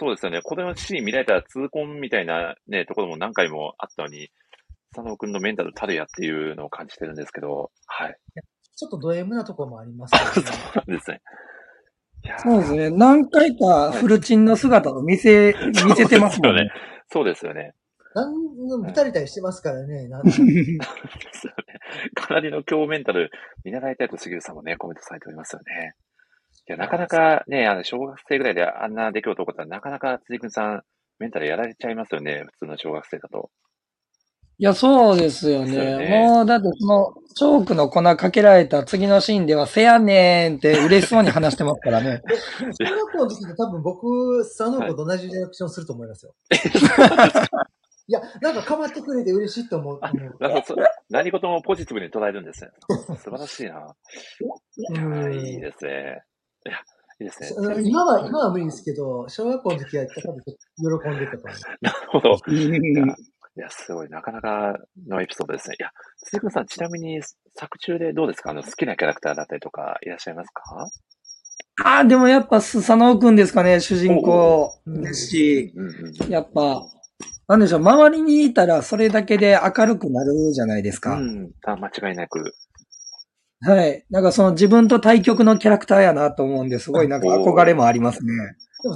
そうですよね。このシーン見られたら痛恨みたいなね、ところも何回もあったのに、佐野くんのメンタルたるやっていうのを感じてるんですけど、はい。ちょっとド M なところもありますね。<laughs> そうなんですね。そうですね。何回かフルチンの姿を見せ、見せてますもんね。そうですよね。なんの、ぶたりたりしてますからね。<laughs> なん。かなりの強メンタル見習いたいと杉浦さんもね、コメントされておりますよね。いや、なかなかね、あの、小学生ぐらいであんな出来事起こったら、なかなか辻君さん、メンタルやられちゃいますよね、普通の小学生だと。いや、そうですよそうよね。ねもう、だってその、チョークの粉かけられた次のシーンでは、せやねんって嬉しそうに話してますからね。<laughs> 小学校の時に多分僕、佐野子と同じリアクションすると思いますよ。<laughs> いや、なんか構ってくれて嬉しいと思う。なんかそ何事もポジティブに捉えるんですね。<laughs> 素晴らしいな。いいいですね。いや、いいですね。今は、今は無理ですけど、小学校の時は多分喜んでたと思う。<laughs> なるほど。いや、すごい、なかなかのエピソードですね。いや、辻君さん、ちなみに作中でどうですか？あの、好きなキャラクターだったりとかいらっしゃいますか？ああ、でもやっぱ、スサノオくんですかね、主人公ですし、やっぱ、なんでしょう、周りにいたらそれだけで明るくなるじゃないですか。うん。あ間違いなく。はい。なんかその自分と対極のキャラクターやなと思うんで、すごいなんか憧れもありますね。で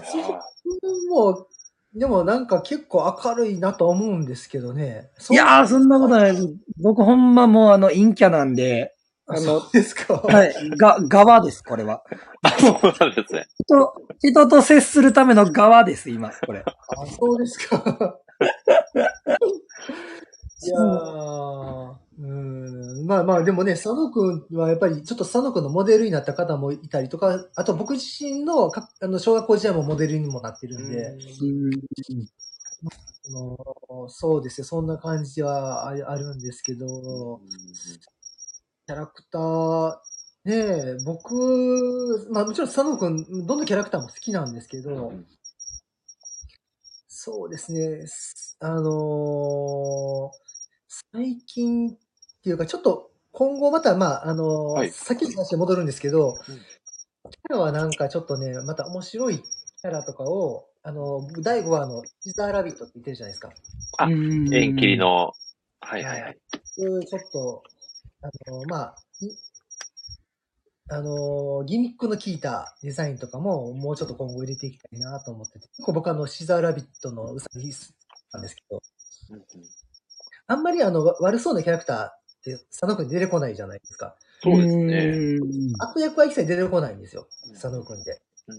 も、も、でもなんか結構明るいなと思うんですけどね。いやー、そんなことないです。僕ほんまもうあの、陰キャなんで、ああのそうですか。はい、が、側です、これは。<laughs> あ、そうなんですね。人、人と接するための側です、今、これ。あ、そうですか。いやー、うん。まあまあ、でもね、佐野くんはやっぱり、ちょっと佐野くんのモデルになった方もいたりとか、あと僕自身のかあの小学校時代もモデルにもなってるんで、あのそうですよ、そんな感じはああるんですけど、キャラクター、ねえ、僕、まあもちろん佐野くん、どのキャラクターも好きなんですけど、うんそうですね。すあのー最近っていうか、ちょっと今後また、まあ、あのーはいさっきの話に戻るんですけど、うんキャラはなんかちょっとね、また面白いキャラとかを、あのー第5話のシザーラビットって言ってるじゃないですか。あうん縁切り。の、はいはいはい。ちょっと、あのーまあ、いあのーギミックの効いたデザインとかももうちょっと今後入れていきたいなと思ってて、結構僕あの、シザーラビットのウサギなんですけど、あんまりあの、わ悪そうなキャラクターって佐野くんに出てこないじゃないですか。そうですね。ね。悪役は一切出てこないんですよ、佐野くんで。うん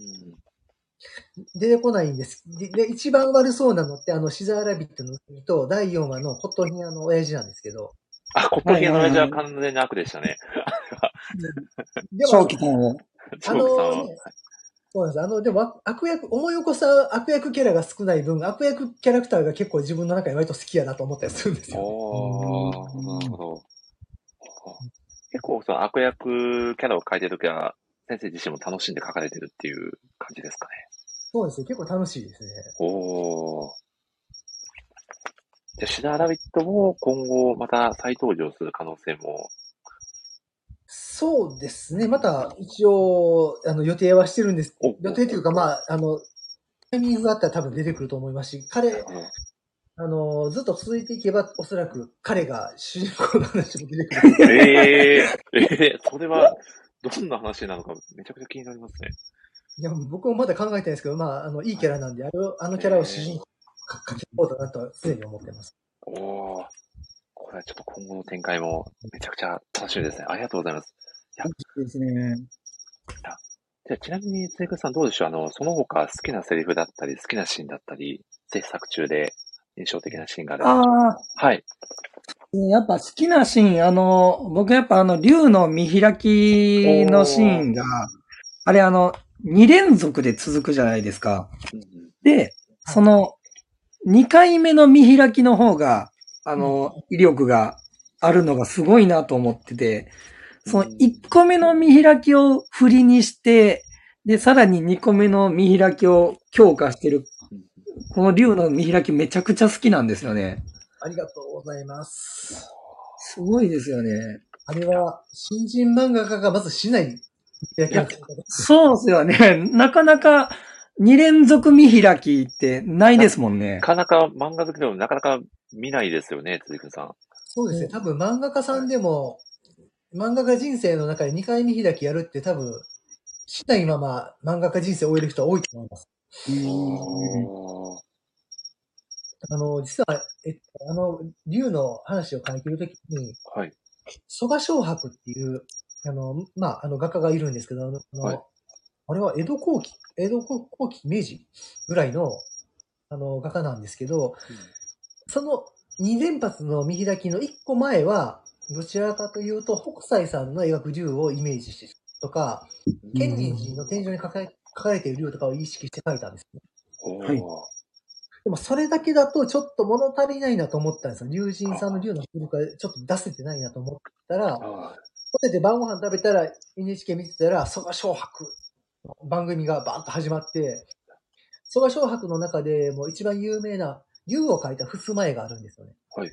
出てこないんです。で、で一番悪そうなのって、あの、シザーラビットの国と第4話のコットンヒアの親父なんですけど、あ、コットンヒアの親父は完全に悪でしたね。で正気さんはあのねそうなんです。あの、でも、あ悪役、思い起こした悪役キャラが少ない分、悪役キャラクターが結構自分の中に割と好きやなと思ったりするんですよ。おー、なるほど。結構、その悪役キャラを描いてるときは、先生自身も楽しんで描かれてるっていう感じですかね。そうですね。結構楽しいですね。おー。じゃあ、シダーラビットも今後また再登場する可能性も。そうですね。また、一応、あの、予定はしてるんです。お予定というか、まあ、あの、タイミングがあったら多分出てくると思いますし、彼、あの、ずっと続いていけば、おそらく彼が主人公の話も出てくる。え <laughs> えー、えー、それは、どんな話なのかめちゃくちゃ気になりますね。いや、僕もまだ考えてないですけど、まあ、あの、いいキャラなんで、あれを、あのキャラを主人公か書き込もうだなとは常に思ってます。おー。これはちょっと今後の展開もめちゃくちゃ楽しみですね。ありがとうございます。ですね。じゃあ、ちなみに、つくさんどうでしょう？あの、その他好きなセリフだったり、好きなシーンだったり、制作中で印象的なシーンがあれば。ああ、はい。やっぱ好きなシーン、あの、僕やっぱあの、竜の見開きのシーンが、あれあの、2連続で続くじゃないですか。で、その、2回目の見開きの方が、あの、威力があるのがすごいなと思ってて、その1個目の見開きを振りにして、で、さらに2個目の見開きを強化してる、うんこの竜の見開きめちゃくちゃ好きなんですよね。ありがとうございます。すごいですよね。あれは、新人漫画家がまずしない。そうですよね。なかなか2連続見開きってないですもんねな。かなか漫画好きでもなかなか見ないですよね、つくさん。そうですね。多分漫画家さんでも、漫画家人生の中で2回見開きやるって多分、しないまま漫画家人生を終える人は多いと思います。あの、実は、えっと、あの、竜の話を書いてるときに、はい。蘇我昌博っていう、あの、まあ、あの画家がいるんですけど、あの、はいあれは江戸後期、江戸後期、明治ぐらいの、あの、画家なんですけど、その2連発の見開きの1個前は、どちらかというと、北斎さんの描く竜をイメージしてとか、建仁寺の天井に書かれ書かれている竜とかを意識して書いたんですね。でもそれだけだとちょっと物足りないなと思ったんですよ。竜神さんの竜の古からちょっと出せてないなと思ったら、あホテルで晩ご飯食べたら、NHK 見てたら、蘇我昌博の番組がバーッと始まって、蘇我昌博の中でもう一番有名な竜を描いた襖絵があるんですよね。ーはい。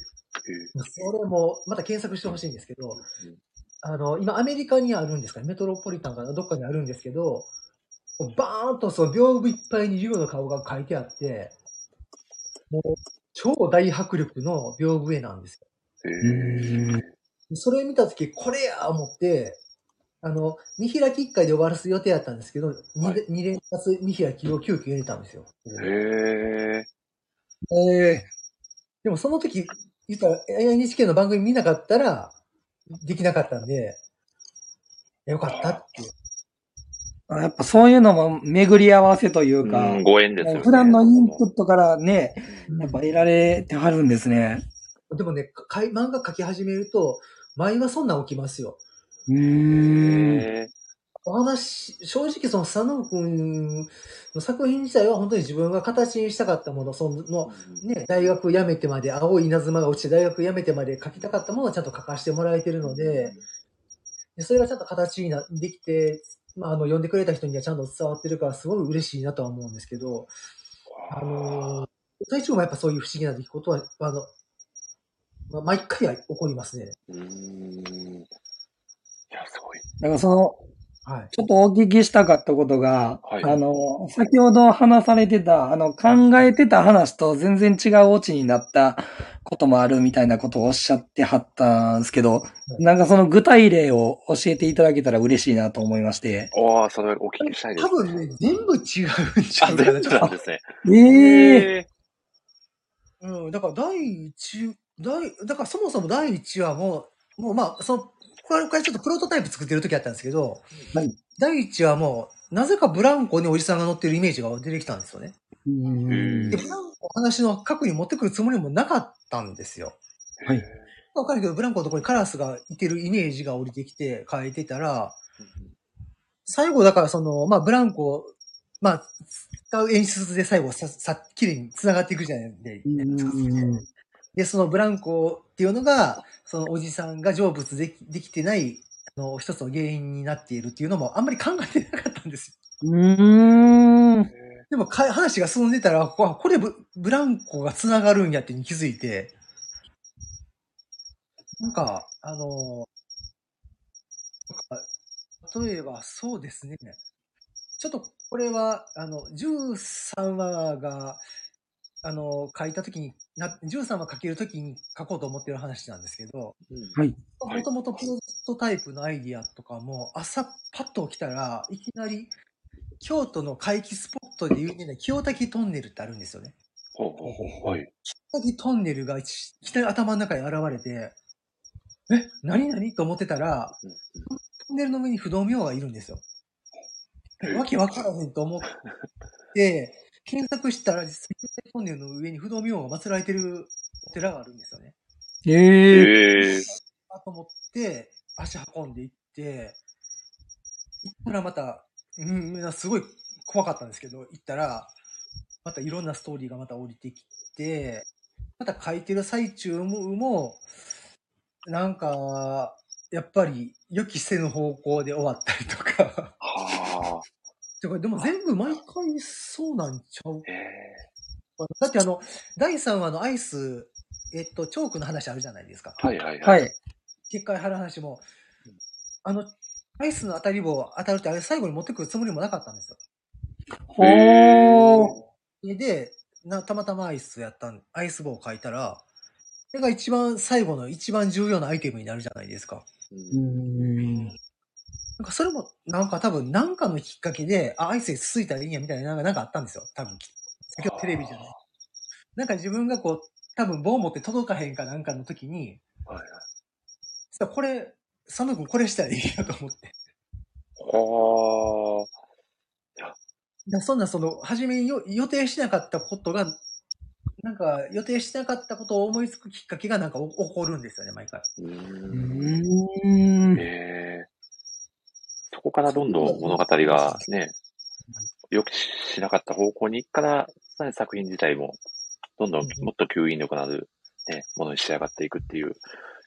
えそれも、また検索してほしいんですけど、ーあの、今アメリカにあるんですかね、メトロポリタンかな、どっかにあるんですけど、バーンとその屏風いっぱいに竜の顔が描いてあって、もう超大迫力の屏風絵なんですよ。えーそれ見たとき、これや思って、あの、見開き1回で終わらす予定だったんですけど、2, はい。二連発見開きを急遽入れたんですよ。へえ。ええ。でもその時、言ったら NHK の番組見なかったら、できなかったんで、よかったっていう。やっぱそういうのも巡り合わせというか、うん、ご縁ですよね。普段のインプットからね、うんやっぱ得られてはるんですね。でもね、か漫画描き始めると、前はそんなん起きますよ。うーん。へーお話、正直その佐野くんの作品自体は本当に自分が形にしたかったもの、その、ね、大学辞めてまで、青い稲妻が落ちて大学辞めてまで書きたかったものをちゃんと書かせてもらえてるので、でそれがちゃんと形になできて、まあ、あの、読んでくれた人にはちゃんと伝わってるから、すごい嬉しいなとは思うんですけど、あのー、最初もやっぱそういう不思議な出来事は、あの、まあ、毎回は起こりますね。うーん。いや、すごい。だからその、はい。ちょっとお聞きしたかったことが、はいあの、先ほど話されてた、あの、考えてた話と全然違うオチになったこともあるみたいなことをおっしゃってはったんですけど、なんかその具体例を教えていただけたら嬉しいなと思いまして。ああ、それお聞きしたいです、多分ね、全部違うんちゃ <laughs> あ、うかな。全部なんですね。えええうん、だから第一、第、だからそもそも第一話も、もうまあ、その、これ、これちょっとプロトタイプ作ってる時あったんですけど、はい第一はもう、なぜかブランコにおじさんが乗ってるイメージが出てきたんですよね。うんで、ブランコ話の核に持ってくるつもりもなかったんですよ。はいへわかるけど、ブランコのところにカラスがいてるイメージが降りてきて書いてたら、最後だからその、まあ、ブランコ、まあ、使う演出で最後さ、さ、綺麗に繋がっていくじゃないですか。で、そのブランコっていうのが、そのおじさんが成仏できできてない、あの、一つの原因になっているっていうのもあんまり考えてなかったんですよ。うん。ーでもか、話が進んでたら、ここれブブランコが繋がるんやってに気づいて、なんか、あの、例えばそうですね。ちょっとこれは、あの、13話が、あの、書いたときに、な、13話書けるときに書こうと思ってる話なんですけど、うんはい。はいもともとプロトタイプのアイディアとかも、朝パッと起きたらいきなり、京都の回帰スポットで有名な清滝トンネルってあるんですよね。ほうほうほうはい。清滝トンネルがいきなり頭の中に現れて、え、何何と思ってたら、うんトンネルの上に不動明王がいるんですよ。わけわからへんと思って、検索したら実際清滝トンネルの上に不動明王が祀られてるお寺があるんですよね。ええへえ。あと思って、足運んで行って、行ったらまた、うん、すごい怖かったんですけど、行ったら、またいろんなストーリーがまた降りてきて、また書いてる最中も、もなんか、やっぱり予期せぬ方向で終わったりとか。はあ。てかでも全部毎回そうなんちゃう？へえ。だってあの、第3話のアイス、えっと、チョークの話あるじゃないですか。はいはいは。い。結界張る話も、あの、アイスの当たり棒当たるってあれ最後に持ってくるつもりもなかったんですよ。ほー。で、なたまたまアイスやったん、アイス棒を書いたら、それが一番最後の一番重要なアイテムになるじゃないですか。ううんん。なんかそれも、なんか多分なんかのきっかけで、あ、アイスつついたらいいんやみたいな、なんかなんかあったんですよ。多分。先ほどテレビじゃない。なんか自分がこう、多分棒持って届かへんかなんかの時に、はいはい。さこれ、佐野くんこれしたらいいやと思って。はだそんなその、初めによ予定しなかったことが、なんか予定しなかったことを思いつくきっかけがなんかお起こるんですよね、毎回。あ。う。うんん。へえ。そこからどんどん物語がね、予期しなかった方向に行くから、作品自体も、どんどんもっと吸引力のある、ね、ものに仕上がっていくっていう。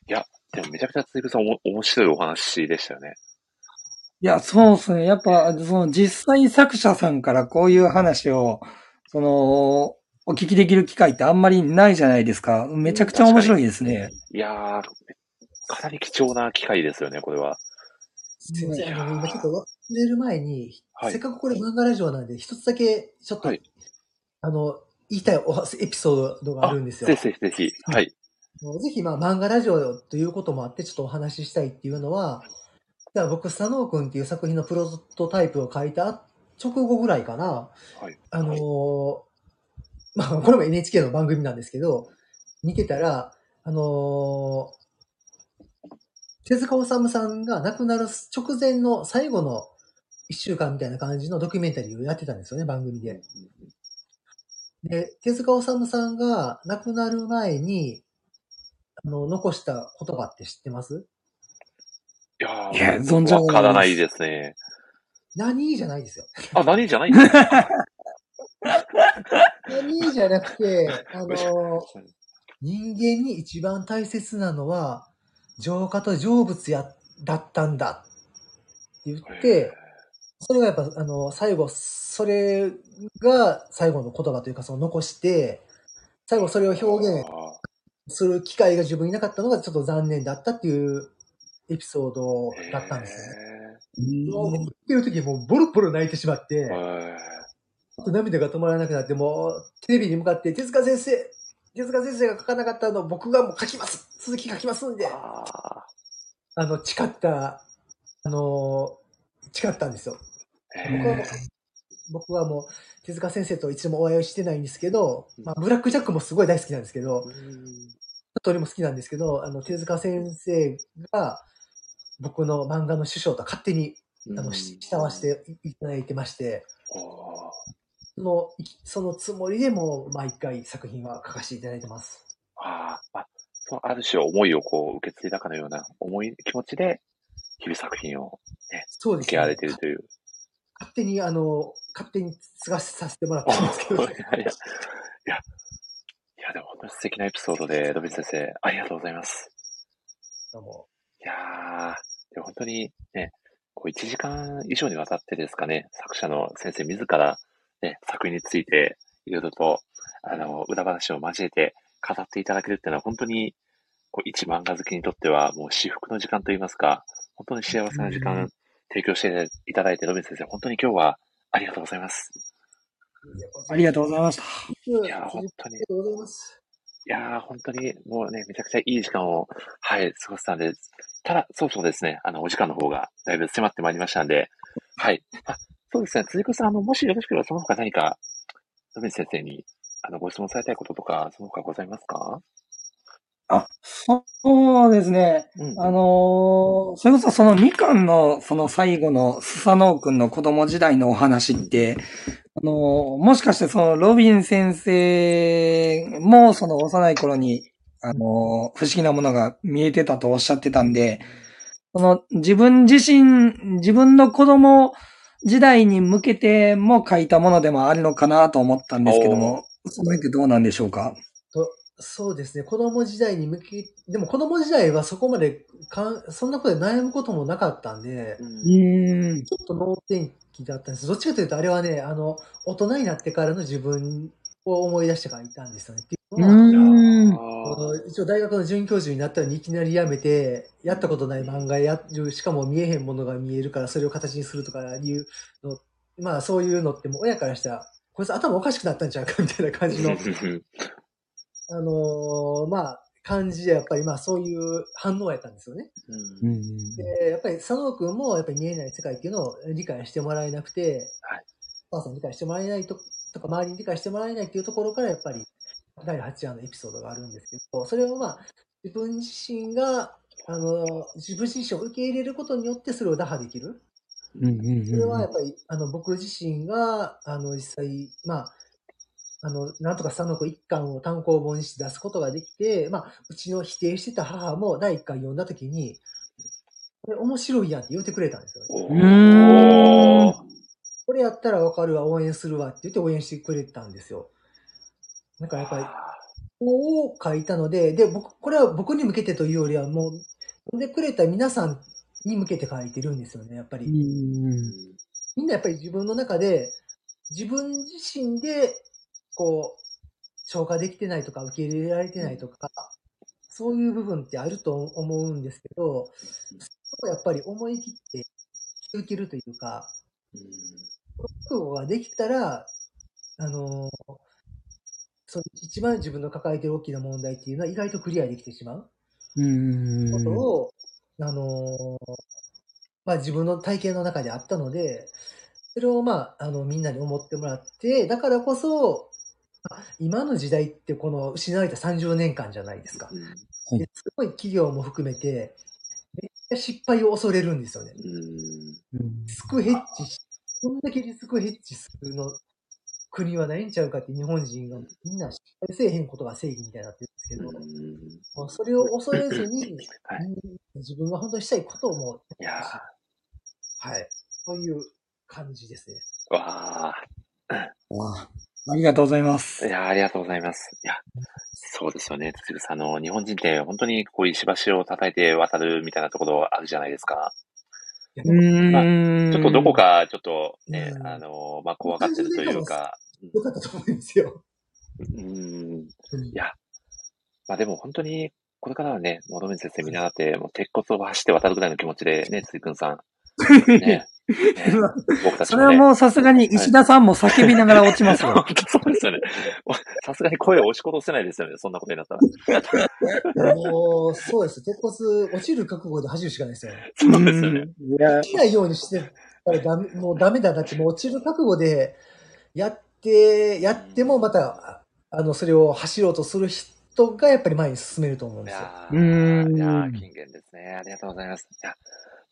いや、でもめちゃくちゃつくさんおも面白いお話でしたよね。いや、そうですね。やっぱ、その実際作者さんからこういう話を、その、お聞きできる機会ってあんまりないじゃないですか。めちゃくちゃ面白いですね。いやー、かなり貴重な機会ですよね、これは。すいません、今ちょっと忘れる前に、はいせっかくこれ漫画ラジオなんで、一つだけ、ちょっと、はいあの、言いたいおエピソードがあるんですよ。ぜひぜひぜひ。はい。ぜひ、まあ、漫画ラジオということもあって、ちょっとお話ししたいっていうのは、じゃあ僕、佐野くんっていう作品のプロトタイプを書いた直後ぐらいかな。はい。あのーはいまあ、これも NHK の番組なんですけど、見てたら、あのー手塚治虫さんが亡くなる直前の最後の一週間みたいな感じのドキュメンタリーをやってたんですよね、番組で。で、手塚治虫さんが亡くなる前に、あの、残した言葉って知ってます？いやーいや存じ上げないですわからないですね。何じゃないですよ。あ、何じゃないんですか？<laughs> 何じゃなくて、あのー人間に一番大切なのは、浄化と成仏や、だったんだ。って言って、それがやっぱ、あの、最後、それが最後の言葉というか、その残して、最後それを表現あする機会が自分になかったのがちょっと残念だったっていうエピソードーだったんですよね。ってる時もうボロボロ泣いてしまって、涙が止まらなくなって、もうテレビに向かって、手塚先生、手塚先生が書かなかったのを僕がもう書きます。続き書きますんで、ああの、誓った、あのー誓ったんですよ。ー。僕はもうへ僕はもう、手塚先生と一度もお会いをしてないんですけど、まあ、ブラックジャックもすごい大好きなんですけど、鳥も好きなんですけど、あの、手塚先生が、僕の漫画の師匠と勝手に、あの、慕わせていいただいてまして、の、そのつもりでもう毎回作品は書かせていただいてます。あーあ、そう、ある種思いをこう受け継いだかのような思い、気持ちで、日々作品をそうですね受けられ。ているという。勝手に、あの、勝手に継がせさせてもらっいたんですけど <laughs> や、いや、いや、いやでも本当に素敵なエピソードで、ロビン先生、ありがとうございます。もいやー、でも本当にね、こう1時間以上にわたってですかね、作者の先生自ら、ね、作品について、いろいろと、あの、裏話を交えて語っていただけるっていうのは、本当に、こう、一漫画好きにとっては、もう至福の時間といいますか、本当に幸せな時う間、提供していただいて、ロビン先生、本当に今日はありがとうございます。ありがとうございました。ういやー、本当にありがとうございます。いやー、本当にもうね、めちゃくちゃいい時間を、はい、過ごせたんで、ただ、そうそうですね、あの、お時間の方がだいぶ迫ってまいりましたんで、はい。あ、そうですね、辻子さん、あの、もしよろしければその他何か、ロビン先生に、あの、ご質問されたいこととか、その他ございますか？あ、そうですね。うん。あのーそれこそそのみかんのその最後のスサノオくんの子供時代のお話って、あのーもしかしてそのロビン先生もその幼い頃に、あのー不思議なものが見えてたとおっしゃってたんで、その自分自身、自分の子供時代に向けても書いたものでもあるのかなと思ったんですけども、その辺ってどうなんでしょうか？そうですね。子供時代に向け、でも子供時代はそこまでかん、そんなことで悩むこともなかったんで、う。ん。ちょっと脳天気だったんです。どっちかというと、あれはね、あの、大人になってからの自分を思い出して書いたんですよね。っていうのは、うーん。あの一応大学の准教授になったのにいきなり辞めて、やったことない漫画やる、しかも見えへんものが見えるからそれを形にするとかいうの、まあそういうのってもう親からしたら、こいつ頭おかしくなったんちゃうかみたいな感じの、<laughs> あのーまあ感じでやっぱりまあそういう反応やったんですよね。うんうんで、やっぱり佐野くんもやっぱり見えない世界っていうのを理解してもらえなくて、はいお母さんに理解してもらえないと、とか周りに理解してもらえないっていうところからやっぱり第8話のエピソードがあるんですけど、それをまあ自分自身が、あの、自分自身を受け入れることによってそれを打破できる。うんうんうんそれはやっぱり、あの、僕自身が、あの、実際、まあ、あの、なんとか佐野子一巻を単行本にして出すことができて、まあ、うちの否定してた母も第一巻読んだときに、これ面白いやんって言ってくれたんですよね。これやったらわかるわ、応援するわって言って応援してくれたんですよ。なんかやっぱり、こう書いたので、で、僕、これは僕に向けてというよりは、もう、読んでくれた皆さんに向けて書いてるんですよね、やっぱり。うんみんなやっぱり自分の中で、自分自身で、こう、消化できてないとか、受け入れられてないとか、そういう部分ってあると思うんですけど、そこをやっぱり思い切って引き受けるというか、覚悟ができたら、あのその一番自分の抱えている大きな問題っていうのは意外とクリアできてしまう。うんことを、あのまあ自分の体験の中であったので、それをまあ、あの、みんなに思ってもらって、だからこそ、あ今の時代ってこの失われた30年間じゃないですか。はい。ですごい企業も含めて、めっちゃ失敗を恐れるんですよね。リスクヘッジし、こんだけリスクヘッジするの国はないんちゃうかって日本人がみんな失敗せえへんことが正義みたいになってるんですけど、もうそれを恐れずに、はい自分が本当にしたいことをもう、いやはい。そういう感じですね。ー、わあありがとうございますー。い。やーありがとうございます。いや、そうですよね、つさん。あの、日本人って本当にこう石橋を叩いて渡るみたいなところあるじゃないですか。いやでもうーん。ちょっとどこか、ちょっとね、うん。あの、まあ、怖がってるというか、よかったと思うんですよ。うん、いや、まあでも本当に、これからはね、もうロビン先生見習って、もう鉄骨を走って渡るぐらいの気持ちでね、ついくんさん、ね、ね <laughs> 僕たちもね。それはもうさすがに石田さんも叫びながら落ちますよ。本 <laughs> 当そうですよね。<laughs> さすがに声を押し殺せないですよね、そんなことになったら。もう、そうです。鉄骨落ちる覚悟で走るしかないですよね。そうですよね。落ちないようにしてたらダメ、もうダメだなって、もう落ちる覚悟でやって、やってもまた、あの、それを走ろうとする人がやっぱり前に進めると思うんですよ。いやー金言ですね。ありがとうございます。いや、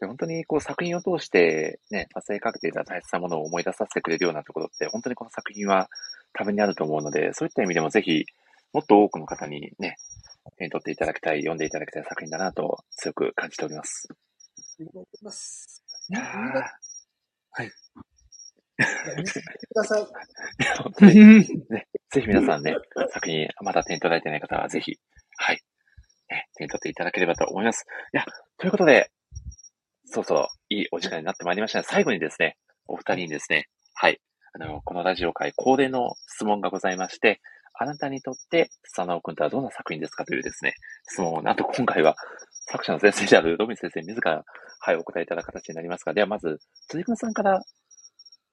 で本当にこう作品を通してね、忘れかけていた大切なものを思い出させてくれるようなところって、本当にこの作品は多分にあると思うので、そういった意味でもぜひ、もっと多くの方にね、手に取っていただきたい、読んでいただきたい作品だなと強く感じております。ありがとうございます。いやはい。<laughs> 見てください。ー本当に <laughs> ぜひ皆さんね、作品まだ手に取られてない方はぜひ、はい、ね、手に取っていただければと思います。いや、ということで、そうそう、いいお時間になってまいりましたね。最後にですね、お二人にですね、はい、あの、このラジオ会恒例の質問がございまして、あなたにとって、スサナオ君とはどんな作品ですかというですね、質問を、なんと今回は、作者の先生であるロビン先生自ら、はい、お答えいただく形になりますが、ではまず、辻君さんから、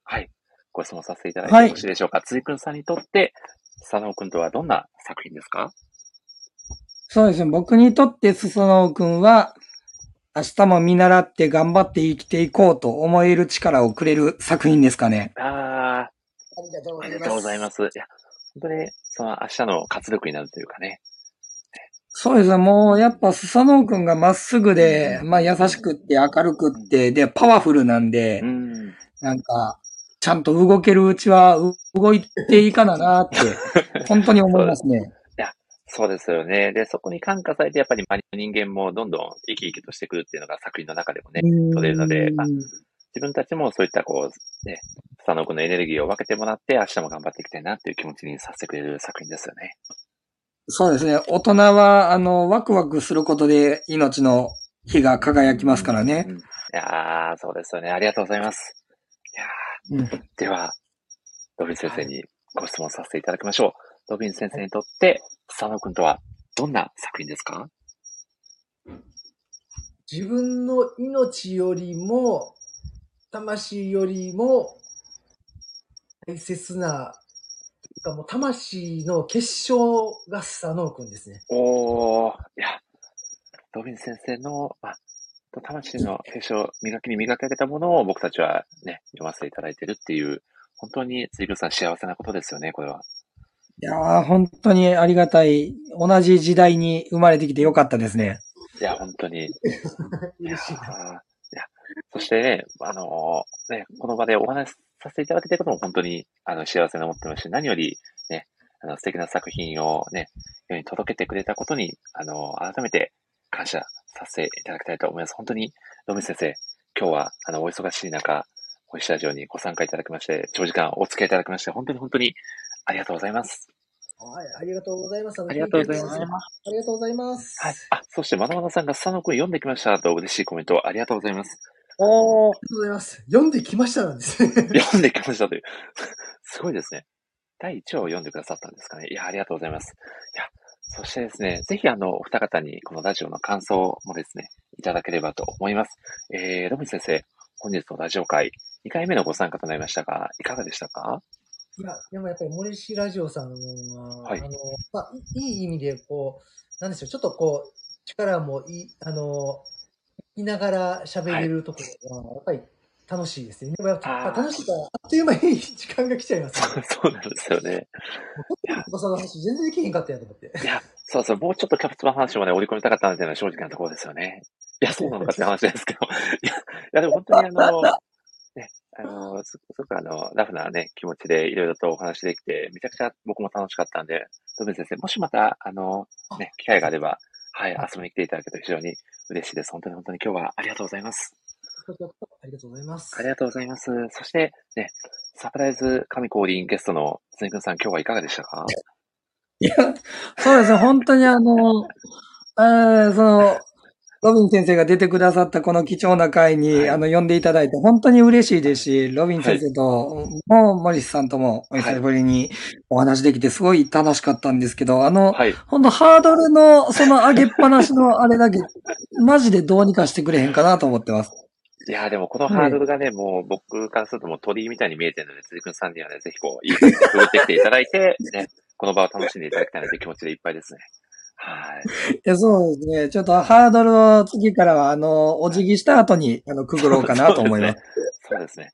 はい、ご質問させていただいてよろしいでしょうか？辻君さんにとって、スサナオ君とはどんな作品ですか？そうですね。僕にとってスサノオ君は、明日も見習って頑張って生きていこうと思える力をくれる作品ですかね。あありがとうごあ、あざいます。りがとうございます。いや、本当に、その明日の活力になるというかね。そうですね。もうやっぱスサノオ君がまっすぐで、まあ優しくって明るくって、で、パワフルなんでう、ん。なんか、ちゃんと動けるうちはう動いていかななって、<laughs> 本当に思いますね。そうですよね。で、そこに感化されて、やっぱり周りの人間もどんどん生き生きとしてくるっていうのが作品の中でもね、取れるので、あうん自分たちもそういったこう、ね、スタノ君のエネルギーを分けてもらって、明日も頑張っていきたいなっていう気持ちにさせてくれる作品ですよね。そうですね。大人は、あの、ワクワクすることで命の火が輝きますからねう。ん。いやー、そうですよね。ありがとうございます。いやー、うんでは、ロビン先生にご質問させていただきましょう。ロビン先生にとって、スタノ君とはどんな作品ですか？自分の命よりも、魂よりも、大切な、というかもう魂の結晶がスサノオ君ですね。おー、いや、ロビン先生の、まあ、魂の結晶、磨きに磨き上げたものを僕たちはね、読ませていただいてるっていう、本当に辻君さん幸せなことですよね、これは。いやー、本当にありがたい。同じ時代に生まれてきてよかったですね。いや、本当に。<laughs> 嬉しいな。ーいや、そしてね、あのーね、この場でお話しさせていただけてることも本当に、あの、幸せに思ってますし、何より、ね、あの、素敵な作品をね、世に届けてくれたことに、あのー改めて感謝させていただきたいと思います。本当に、ロミ先生、今日は、あの、お忙しい中、おいしラジオにご参加いただきまして、長時間お付き合いいただきまして、本当に本当にありがとうございます。はい、ありがとうございます。ありがとうございますありがとうございます。はい。あ、そして、まなまなさんが、スサノ君読んできましたと嬉しいコメントありがとうございます。おー。ありがとうございます。読んできましたなんですね。読んできましたという。すごいですね。第1話を読んでくださったんですかね。いや、ありがとうございます。いや、そしてですね、ぜひあの、お二方にこのラジオの感想もですね、いただければと思います。えー、ロビン先生、本日のラジオ会、2回目のご参加となりましたが、いかがでしたか？いや、でもやっぱり森氏ラジオさんは、はいあの、まあ、いいい意味で、こう、なんでしょう、ちょっとこう、力もいい、あの、言いながら喋れるところが、やっぱり楽しいですね。でもやっぱ楽しいから、あっという間に <laughs> 時間が来ちゃいますね。<laughs> そうなんですよね。お子さんの話全然できへんかったやと思って。いや、そうそう、もうちょっとキャプツバの話もね、織り込みたかったなっていうのは正直なところですよね。いや、そうなのかって話ですけど。いや、いやでも本当にあの、ね、あの、すすごくあの、ラフなね、気持ちでいろいろとお話できて、めちゃくちゃ僕も楽しかったんで、ロビン先生、もしまた、あの、ね、機会があれば、はい、遊びに来ていただけると非常に嬉しいです。本当に本当に今日はありがとうございます。ありがとうございます。ありがとうございます。そして、ね、サプライズ神降臨ゲストのつくんさん、今日はいかがでしたか？いや、そうですね。本当にあの、えーその、ロビン先生が出てくださったこの貴重な回に、はいあの、呼んでいただいて本当に嬉しいですし、ロビン先生と、もう、モリスさんともお久しぶりにお話できてすごい楽しかったんですけど、あの、はい。本当ハードルの、その上げっぱなしのあれだけ、マジでどうにかしてくれへんかなと思ってます。いやーでもこのハードルがね、もう僕からするともう鳥居みたいに見えてるので、辻くんさんにはね、ぜひこう、いい感じにくぐってきていただいて、ね、この場を楽しんでいただきたいなという気持ちでいっぱいですね。はい。いや、そうですね。ちょっとハードルを次からは、あの、お辞儀した後に、<laughs> あの、くぐろうかなと思います。そうですね。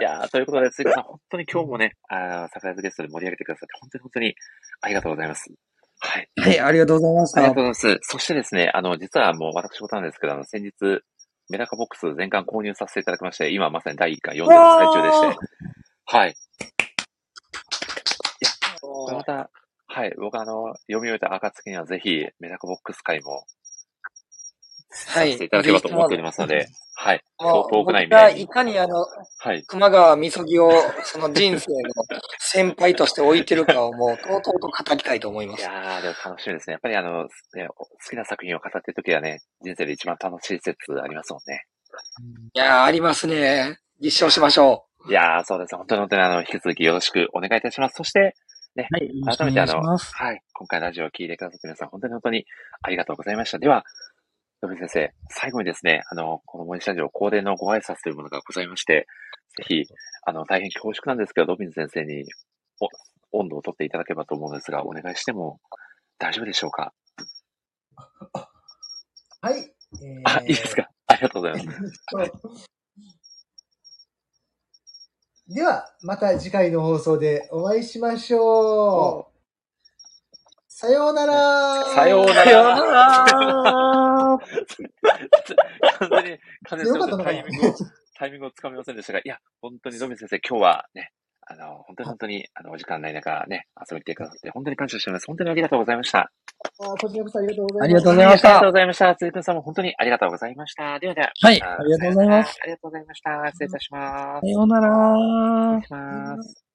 いやーということで、辻くんさん、本当に今日もね、あーサプライズゲストで盛り上げてくださって、本当に本当にありがとうございます。はい。はい、ありがとうございましたありがとう。ございます。そしてですね、あの、実はもう私事なんですけど、あの、先日、メダカボックス全巻購入させていただきまして、今まさに第1巻読んでる最中でして、はい。また、はい、僕あの、読み終えた暁にはぜひ、メダカボックス会も、さはいせていただければと思っておりますので、はい。もう遠くないい未来に。かにあの、はい。熊川みそぎをその人生の先輩として置いてるかをもうとうとうと語りたいと思います。いやー、でも楽しみですね。やっぱりあの、ね、好きな作品を語ってるときはね、人生で一番楽しい説ありますもんね。いやー、ありますね。実証しましょいやー、そうですね。本当に本当にあの、引き続きよろしくお願いいたします。そして、はい。改めてあの。はい。今回ラジオを聞いてくださった皆さん、本当に本当にありがとうございました。では、ドビ先生、最後にですね、あの、この森ラジオ恒例のご挨拶というものがございまして、ぜひ、あの、大変恐縮なんですけど、ドビン先生にお温度を取っていただければと思うんですが、お願いしても大丈夫でしょうか？<laughs> はい。えーあ、<laughs> いいですか？ありがとうございます。<laughs> では、また次回の放送でお会いしましょう。さようなら。さようならさようなら <laughs> 完全に、完全にタイミングを、タイミングをつかみませんでしたが、いや、本当にドビン先生、今日はね、あの、本当に本当に、あの、お時間ない中ね、遊びに来てくださって、本当に感謝しております。本当にありがとうございました。あこちらこそありがとうございます。ありがとうございましたありがとうございました。つりくんさんも本当にありがとうございました。ではでは。はいありがとうございます。ありがとうございました。失礼いたします。さようなら失礼します。